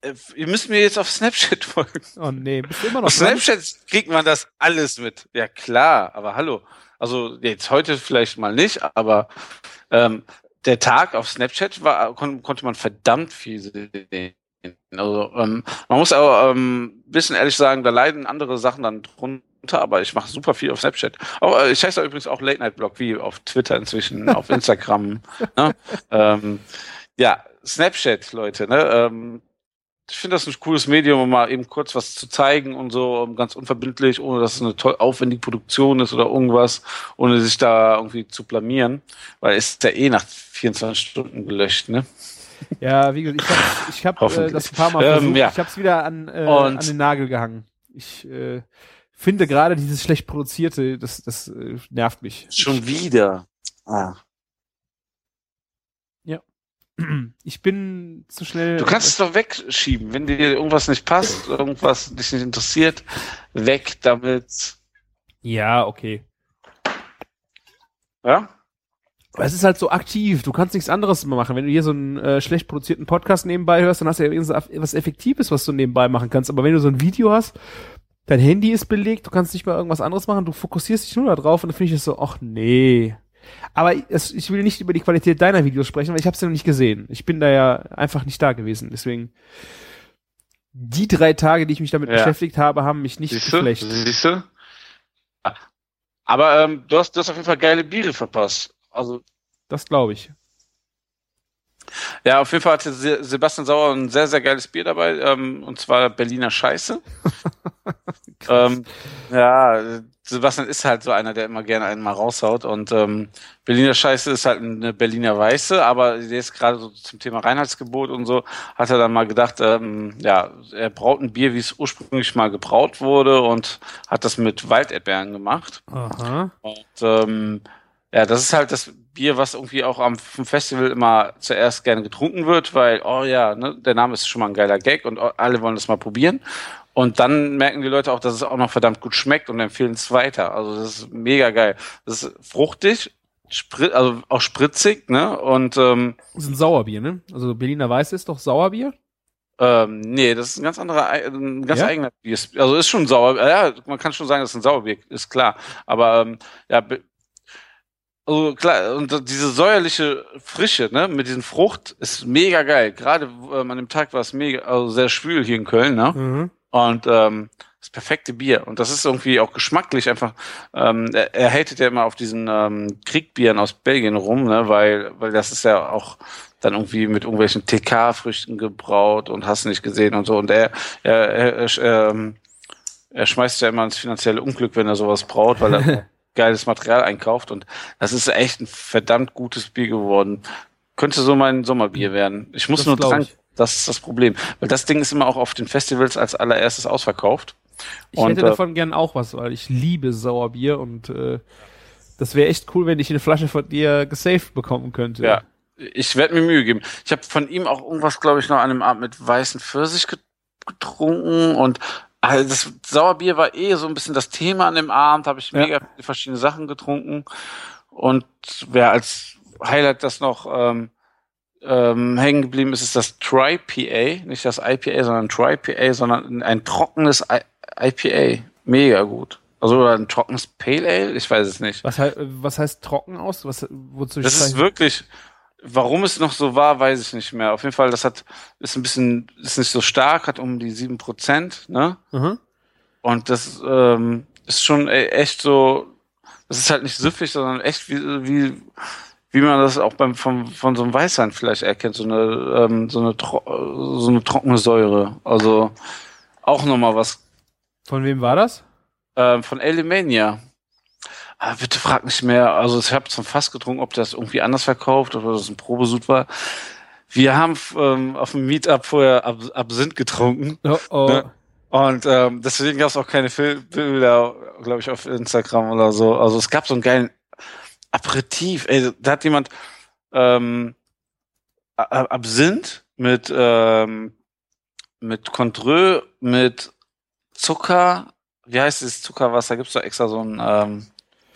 äh, ihr müsst mir jetzt auf Snapchat (laughs) folgen. Oh nee, bist du immer noch Auf dran? Snapchat kriegt man das alles mit. Ja klar, aber hallo. Also jetzt heute vielleicht mal nicht, aber ähm, der Tag auf Snapchat war, kon konnte man verdammt viel sehen. Also ähm, man muss aber ähm, bisschen ehrlich sagen, da leiden andere Sachen dann drunter, aber ich mache super viel auf Snapchat. Auch, äh, ich heiße übrigens auch Late Night Blog, wie auf Twitter inzwischen, (laughs) auf Instagram. ne? ähm, ja, Snapchat, Leute, ne? Ähm, ich finde das ein cooles Medium, um mal eben kurz was zu zeigen und so, um ganz unverbindlich, ohne dass es eine toll aufwendige Produktion ist oder irgendwas, ohne sich da irgendwie zu blamieren, weil es ist ja eh nach 24 Stunden gelöscht, ne? Ja, wie gesagt, ich habe hab, äh, das ein paar Mal Ähm, versucht. ja. Ich habe es wieder an, äh, an den Nagel gehangen. Ich äh, finde gerade dieses schlecht produzierte, das, das äh, nervt mich. Schon wieder. Ah. Ich bin zu schnell. Du kannst es doch wegschieben, wenn dir irgendwas nicht passt, irgendwas dich nicht interessiert, weg damit. Ja, okay. Ja? Aber es ist halt so aktiv. Du kannst nichts anderes mehr machen. Wenn du hier so einen äh, schlecht produzierten Podcast nebenbei hörst, dann hast du ja irgendwas Effektives, was du nebenbei machen kannst. Aber wenn du so ein Video hast, dein Handy ist belegt, du kannst nicht mal irgendwas anderes machen, du fokussierst dich nur da drauf und dann finde ich es so, ach nee. Aber es, ich will nicht über die Qualität deiner Videos sprechen, weil ich habe es ja noch nicht gesehen. Ich bin da ja einfach nicht da gewesen. Deswegen die drei Tage, die ich mich damit Ja. beschäftigt habe, haben mich nicht Siehst du? geschlecht. Siehst du? Aber ähm, du, hast, du hast auf jeden Fall geile Biere verpasst. Also Das glaube ich. Ja, auf jeden Fall hatte Se- Sebastian Sauer ein sehr, sehr geiles Bier dabei, ähm, und zwar Berliner Scheiße. (laughs) ähm, ja, Sebastian ist halt so einer, der immer gerne einen mal raushaut und ähm, Berliner Scheiße ist halt eine Berliner Weiße, aber ist gerade so zum Thema Reinheitsgebot und so, hat er dann mal gedacht, ähm, ja, er braut ein Bier, wie es ursprünglich mal gebraut wurde und hat das mit Walderdbeeren gemacht. Aha. Und ähm, ja, das ist halt das Bier, was irgendwie auch am Festival immer zuerst gerne getrunken wird, weil, oh ja, ne, der Name ist schon mal ein geiler Gag und alle wollen das mal probieren. Und dann merken die Leute auch, dass es auch noch verdammt gut schmeckt und empfehlen es weiter. Also das ist mega geil. Das ist fruchtig, also auch spritzig, ne? Und ähm, Das ist ein Sauerbier, ne? Also Berliner Weiß ist doch Sauerbier? ähm, nee, das ist ein ganz anderer, ei- ein ganz Ja? eigener Bier. Also ist schon sauer. Ja, man kann schon sagen, das ist ein Sauerbier, ist klar. Aber ähm, ja, also klar, und diese säuerliche Frische, ne, mit diesen Frucht ist mega geil. Gerade ähm, an dem Tag war es mega, also sehr schwül hier in Köln, ne? Mhm. Und ähm, das perfekte Bier. Und das ist irgendwie auch geschmacklich einfach. Ähm, er, er hatet ja immer auf diesen ähm, Kriegbieren aus Belgien rum, ne, weil, weil das ist ja auch dann irgendwie mit irgendwelchen TK-Früchten gebraut und hast nicht gesehen und so. Und er, er, er, er, ähm, er schmeißt ja immer ins finanzielle Unglück, wenn er sowas braut, weil er (laughs) geiles Material einkauft. Und das ist echt ein verdammt gutes Bier geworden. Könnte so mein Sommerbier werden. Ich muss Das nur dran. ich. Das ist das Problem. Weil das Ding ist immer auch auf den Festivals als allererstes ausverkauft. Ich Und, hätte äh, davon gern auch was, weil ich liebe Sauerbier und äh, das wäre echt cool, wenn ich eine Flasche von dir gesaved bekommen könnte. Ja. Ich werde mir Mühe geben. Ich habe von ihm auch irgendwas, glaube ich, noch an einem Abend mit weißen Pfirsich get- getrunken und also das Sauerbier war eh so ein bisschen das Thema an dem Abend, habe ich Ja. mega viele verschiedene Sachen getrunken und wer als Highlight das noch ähm, ähm, hängen geblieben ist, ist das Tri-PA, nicht das IPA, sondern Tri-PA, sondern ein trockenes I IPA. Mega gut. Also ein trockenes Pale Ale, ich weiß es nicht. Was, hei- was heißt trocken aus? Was, wozu Das ist wirklich, warum es noch so war, weiß ich nicht mehr. Auf jeden Fall, das hat, ist ein bisschen, ist nicht so stark, hat um die sieben Prozent, ne? Mhm. Und das ähm, ist schon e- echt so, das ist halt nicht süffig, sondern echt wie, wie, wie man das auch beim, vom, von so einem Weißwein vielleicht erkennt, so eine, ähm, so eine, so eine trockene Säure. Also auch nochmal was Von wem war das? ähm, von Alemania. Ah, bitte frag nicht mehr. Also ich habe zum Fass getrunken, ob das irgendwie anders verkauft oder ob das ein Probesud war. Wir haben ähm, auf dem Meetup vorher Ab Absinth getrunken Oh, oh. Ne? und ähm, deswegen gab es auch keine Fil Bilder, glaube ich, auf Instagram oder so. Also es gab so einen geilen Aperitif. Ey, da hat jemand ähm, Absinth mit ähm, mit Contreux, mit Zucker. Wie heißt das Zuckerwasser? Gibt's da extra so einen ähm,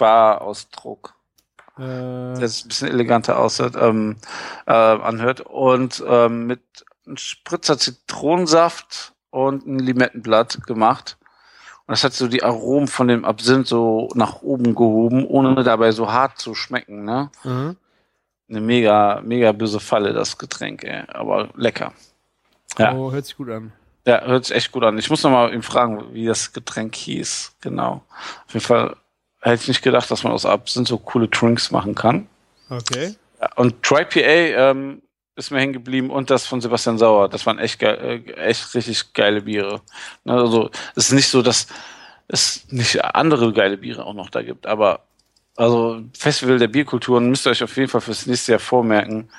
Barausdruck, Äh, der sich ein bisschen eleganter aussieht, ähm, äh, anhört. Und ähm, mit einem Spritzer Zitronensaft und ein Limettenblatt gemacht. Und das hat so die Aromen von dem Absinth so nach oben gehoben, ohne dabei so hart zu schmecken. Ne? mhm. Eine mega, mega böse Falle, das Getränk, ey. aber lecker. Ja. Oh, hört sich gut an. Ja, hört sich echt gut an. Ich muss noch mal ihn fragen, wie das Getränk hieß. Genau. Auf jeden Fall hätte ich nicht gedacht, dass man aus Absinth so coole Drinks machen kann. Okay. Und Tri-PA ähm, ist mir hängen geblieben und das von Sebastian Sauer. Das waren echt, geil, äh, echt richtig geile Biere. Ne, Also es ist nicht so, dass es nicht andere geile Biere auch noch da gibt, aber also Festival der Bierkulturen müsst ihr euch auf jeden Fall fürs nächste Jahr vormerken.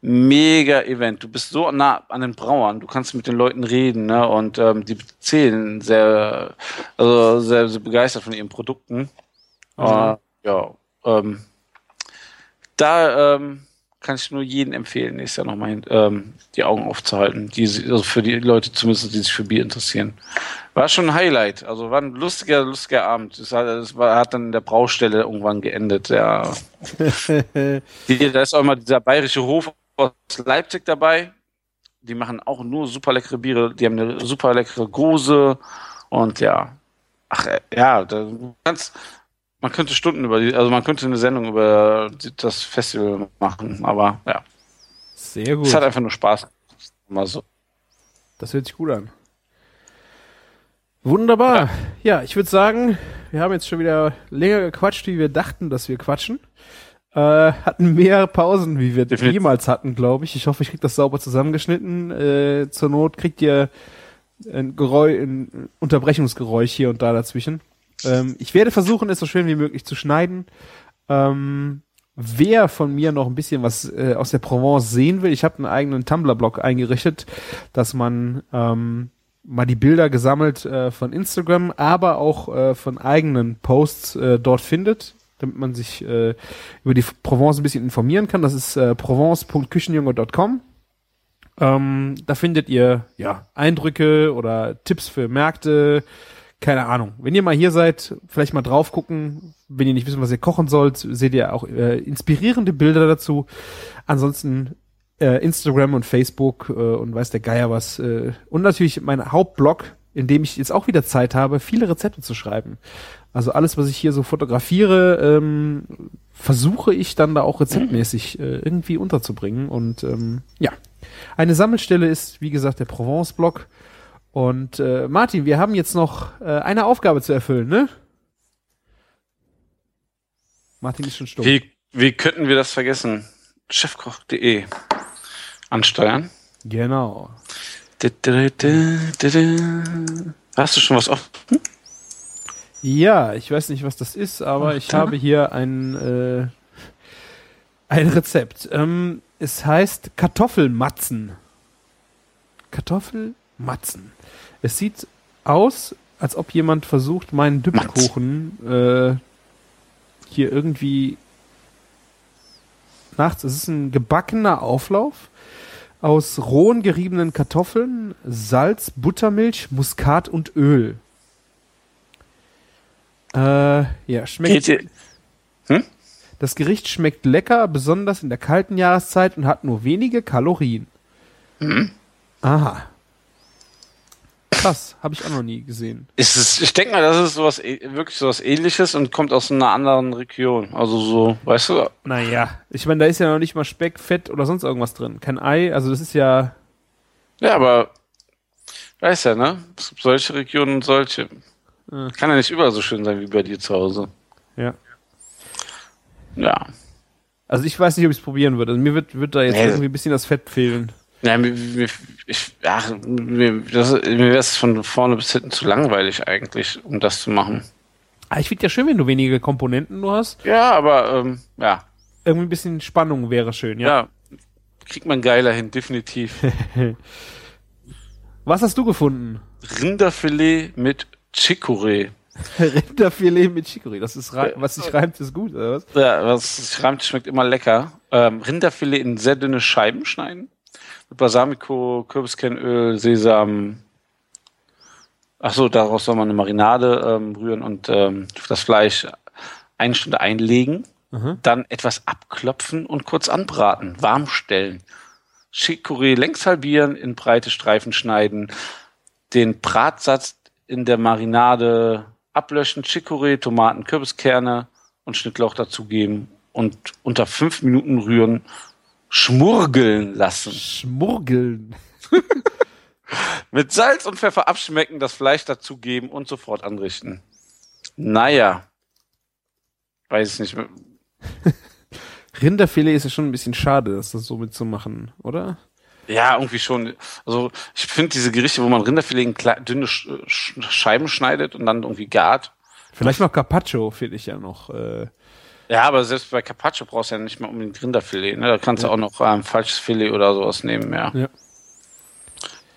Mega Event. Du bist so nah an den Brauern, du kannst mit den Leuten reden, ne? Und ähm, die zählen sehr, also sehr, sehr begeistert von ihren Produkten. Äh, ja, ähm, da ähm, kann ich nur jedem empfehlen, nächstes Jahr nochmal ähm, die Augen aufzuhalten. Die, also für die Leute zumindest, die sich für Bier interessieren. War schon ein Highlight. Also war ein lustiger, lustiger Abend. Es hat, es war, hat dann in der Braustelle irgendwann geendet. Ja. (laughs) Die, da ist auch immer dieser bayerische Hof aus Leipzig dabei. Die machen auch nur super leckere Biere. Die haben eine super leckere Gose. Und ja. Ach, äh, ja, du kannst, man könnte Stunden über die, also man könnte eine Sendung über das Festival machen. Aber ja, Sehr gut. es hat einfach nur Spaß. Mal so. Das hört sich gut an. Wunderbar. Ja, ich würde sagen, wir haben jetzt schon wieder länger gequatscht, wie wir dachten, dass wir quatschen. Äh, hatten mehr Pausen, wie wir Definitiv. jemals hatten, glaube ich. Ich hoffe, ich krieg das sauber zusammengeschnitten. Äh, zur Not kriegt ihr ein Geräusch, ein Unterbrechungsgeräusch hier und da dazwischen. Ähm, ich werde versuchen, es so schön wie möglich zu schneiden. Ähm, wer von mir noch ein bisschen was äh, aus der Provence sehen will, ich habe einen eigenen Tumblr-Blog eingerichtet, dass man ähm, mal die Bilder gesammelt äh, von Instagram, aber auch äh, von eigenen Posts äh, dort findet, damit man sich äh, über die Provence ein bisschen informieren kann. Das ist äh, provence.küchenjunge.com. Ähm, da findet ihr ja Eindrücke oder Tipps für Märkte, keine Ahnung. Wenn ihr mal hier seid, vielleicht mal drauf gucken. Wenn ihr nicht wissen, was ihr kochen sollt, seht ihr auch äh, inspirierende Bilder dazu. Ansonsten äh, Instagram und Facebook äh, und weiß der Geier was. Äh, und natürlich mein Hauptblog, in dem ich jetzt auch wieder Zeit habe, viele Rezepte zu schreiben. Also alles, was ich hier so fotografiere, ähm, versuche ich dann da auch rezeptmäßig äh, irgendwie unterzubringen. Und ähm, ja, eine Sammelstelle ist, wie gesagt, der Provence-Blog. Und äh, Martin, wir haben jetzt noch äh, eine Aufgabe zu erfüllen, ne? Martin ist schon stumm. Wie, wie könnten wir das vergessen? Chefkoch.de ansteuern. Genau. Hast du schon was offen? Ja, ich weiß nicht, was das ist, aber ich habe hier ein, äh, ein Rezept. Ähm, es heißt Kartoffelmatzen. Kartoffelmatzen. Es sieht aus, als ob jemand versucht, meinen Düppelkuchen äh, hier irgendwie nachts. Es ist ein gebackener Auflauf aus rohen geriebenen Kartoffeln, Salz, Buttermilch, Muskat und Öl. Äh, ja, schmeckt. Ihr, Das Gericht schmeckt lecker, besonders in der kalten Jahreszeit und hat nur wenige Kalorien. Mhm. Aha. Krass, habe ich auch noch nie gesehen. ist es, ich denke mal, das ist sowas, äh- wirklich sowas ähnliches und kommt aus einer anderen Region. Also so, weißt du? Naja, ich meine, da ist ja noch nicht mal Speck, Fett oder sonst irgendwas drin. Kein Ei, also das ist ja. Ja, aber weiß ja, ne? Es gibt solche Regionen und solche. Ja. Kann ja nicht überall so schön sein wie bei dir zu Hause. Ja. Ja. Also ich weiß nicht, ob ich es probieren würde. Also mir wird, wird da jetzt Nee. irgendwie ein bisschen das Fett fehlen. Ja, mir, mir, ich, ach, mir, das, mir wäre es von vorne bis hinten zu langweilig eigentlich, um das zu machen. Ah, ich finde ja schön, wenn du wenige Komponenten nur hast. Ja, aber ähm, ja, Irgendwie ein bisschen Spannung wäre schön, ja. ja, kriegt man geiler hin, definitiv. (laughs) Was hast du gefunden? Rinderfilet mit Chicorée. (laughs) Rinderfilet mit Chicorée. Das ist, was sich reimt, ist gut, oder was? Ja, was schreibt, schmeckt immer lecker. Ähm, Rinderfilet in sehr dünne Scheiben schneiden. Mit Balsamico, Kürbiskernöl, Sesam. Ach so, daraus soll man eine Marinade ähm, rühren und ähm, das Fleisch eine Stunde einlegen. Mhm. Dann etwas abklopfen und kurz anbraten, warm stellen. Chicorée längs halbieren, in breite Streifen schneiden, den Bratsatz in der Marinade ablöschen, Chicorée, Tomaten, Kürbiskerne und Schnittlauch dazugeben und unter fünf Minuten rühren, schmurgeln lassen. Schmurgeln. (laughs) Mit Salz und Pfeffer abschmecken, das Fleisch dazugeben und sofort anrichten. Naja. Weiß ich nicht. mehr. (laughs) Rinderfilet ist ja schon ein bisschen schade, das so mitzumachen, oder? Ja, irgendwie schon. Also ich finde diese Gerichte, wo man Rinderfilet in dünne Sch Sch Scheiben schneidet und dann irgendwie gart. Vielleicht noch Carpaccio finde ich ja noch. Äh, Ja, aber selbst bei Carpaccio brauchst du ja nicht mal unbedingt Rinderfilet. Ne? Da kannst du auch noch ähm, falsches Filet oder sowas nehmen, ja. Ja.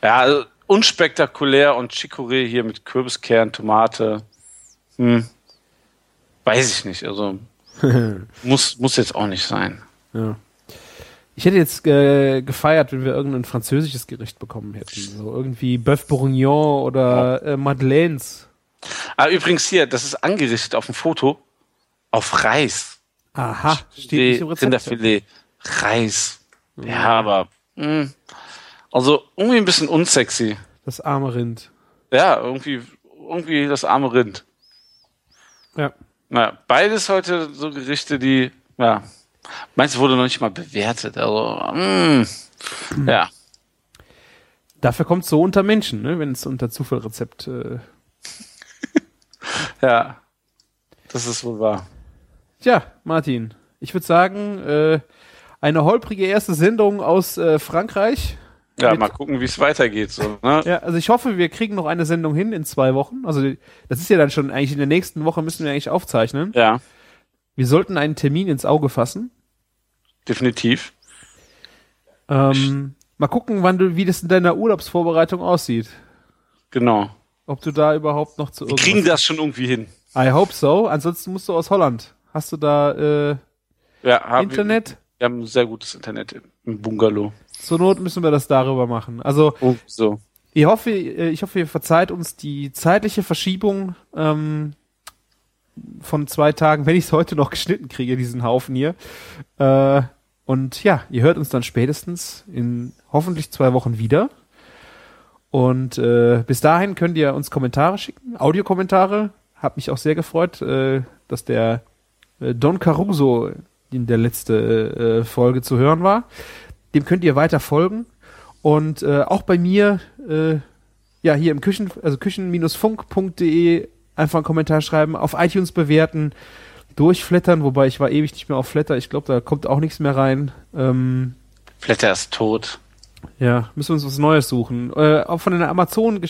Ja, also unspektakulär und Chicorée hier mit Kürbiskern, Tomate. Hm. Weiß ich nicht. Also (laughs) muss, muss jetzt auch nicht sein. ja. Ich hätte jetzt äh, gefeiert, wenn wir irgendein französisches Gericht bekommen hätten. So irgendwie Bœuf Bourguignon oder äh, Madeleines. Ah, übrigens hier, das ist angerichtet auf dem Foto auf Reis. Aha, steht nicht im Rezept. Rinderfilet, Reis. Ja, aber mh, also irgendwie ein bisschen unsexy. Das arme Rind. Ja, irgendwie, irgendwie das arme Rind. Ja. Na, beides heute so Gerichte, die, ja, meins wurde noch nicht mal bewertet. Also, mh, ja, Dafür kommt es so unter Menschen, ne? wenn es unter Zufallrezept. Äh. (laughs) ja, das ist wohl wahr. Tja, Martin, ich würde sagen, äh, eine holprige erste Sendung aus äh, Frankreich. Ja, mal gucken, wie es weitergeht. So, ne? Ja, also ich hoffe, wir kriegen noch eine Sendung hin in zwei Wochen. Also das ist ja dann schon eigentlich in der nächsten Woche müssen wir eigentlich aufzeichnen. ja, Wir sollten einen Termin ins Auge fassen. definitiv. Ähm, mal gucken, wann du, wie das in deiner Urlaubsvorbereitung aussieht. Genau. Ob du da überhaupt noch zu Wir kriegen das schon irgendwie hin. I hope so. Ansonsten musst du aus Holland. Hast du da äh, Ja, Internet? Wir, wir haben sehr gutes Internet im- Bungalow. Zur Not müssen wir das darüber machen. Also Oh, so. ich hoffe, äh, ich hoffe, ihr verzeiht uns die zeitliche Verschiebung ähm, von zwei Tagen, wenn ich es heute noch geschnitten kriege, diesen Haufen hier. Äh, und ja, ihr hört uns dann spätestens in hoffentlich zwei Wochen wieder. Und äh, bis dahin könnt ihr uns Kommentare schicken, Audiokommentare. Hat mich auch sehr gefreut, äh, dass der Don Caruso in der letzte äh, Folge zu hören war. Dem könnt ihr weiter folgen. Und äh, auch bei mir äh, ja, hier im Küchen, also küchen-funk.de einfach einen Kommentar schreiben, auf iTunes bewerten, durchflattern, wobei ich war ewig nicht mehr auf Flatter, ich glaube, da kommt auch nichts mehr rein. Ähm, Flatter ist tot. ja, müssen wir uns was Neues suchen. Äh, auch von den Amazon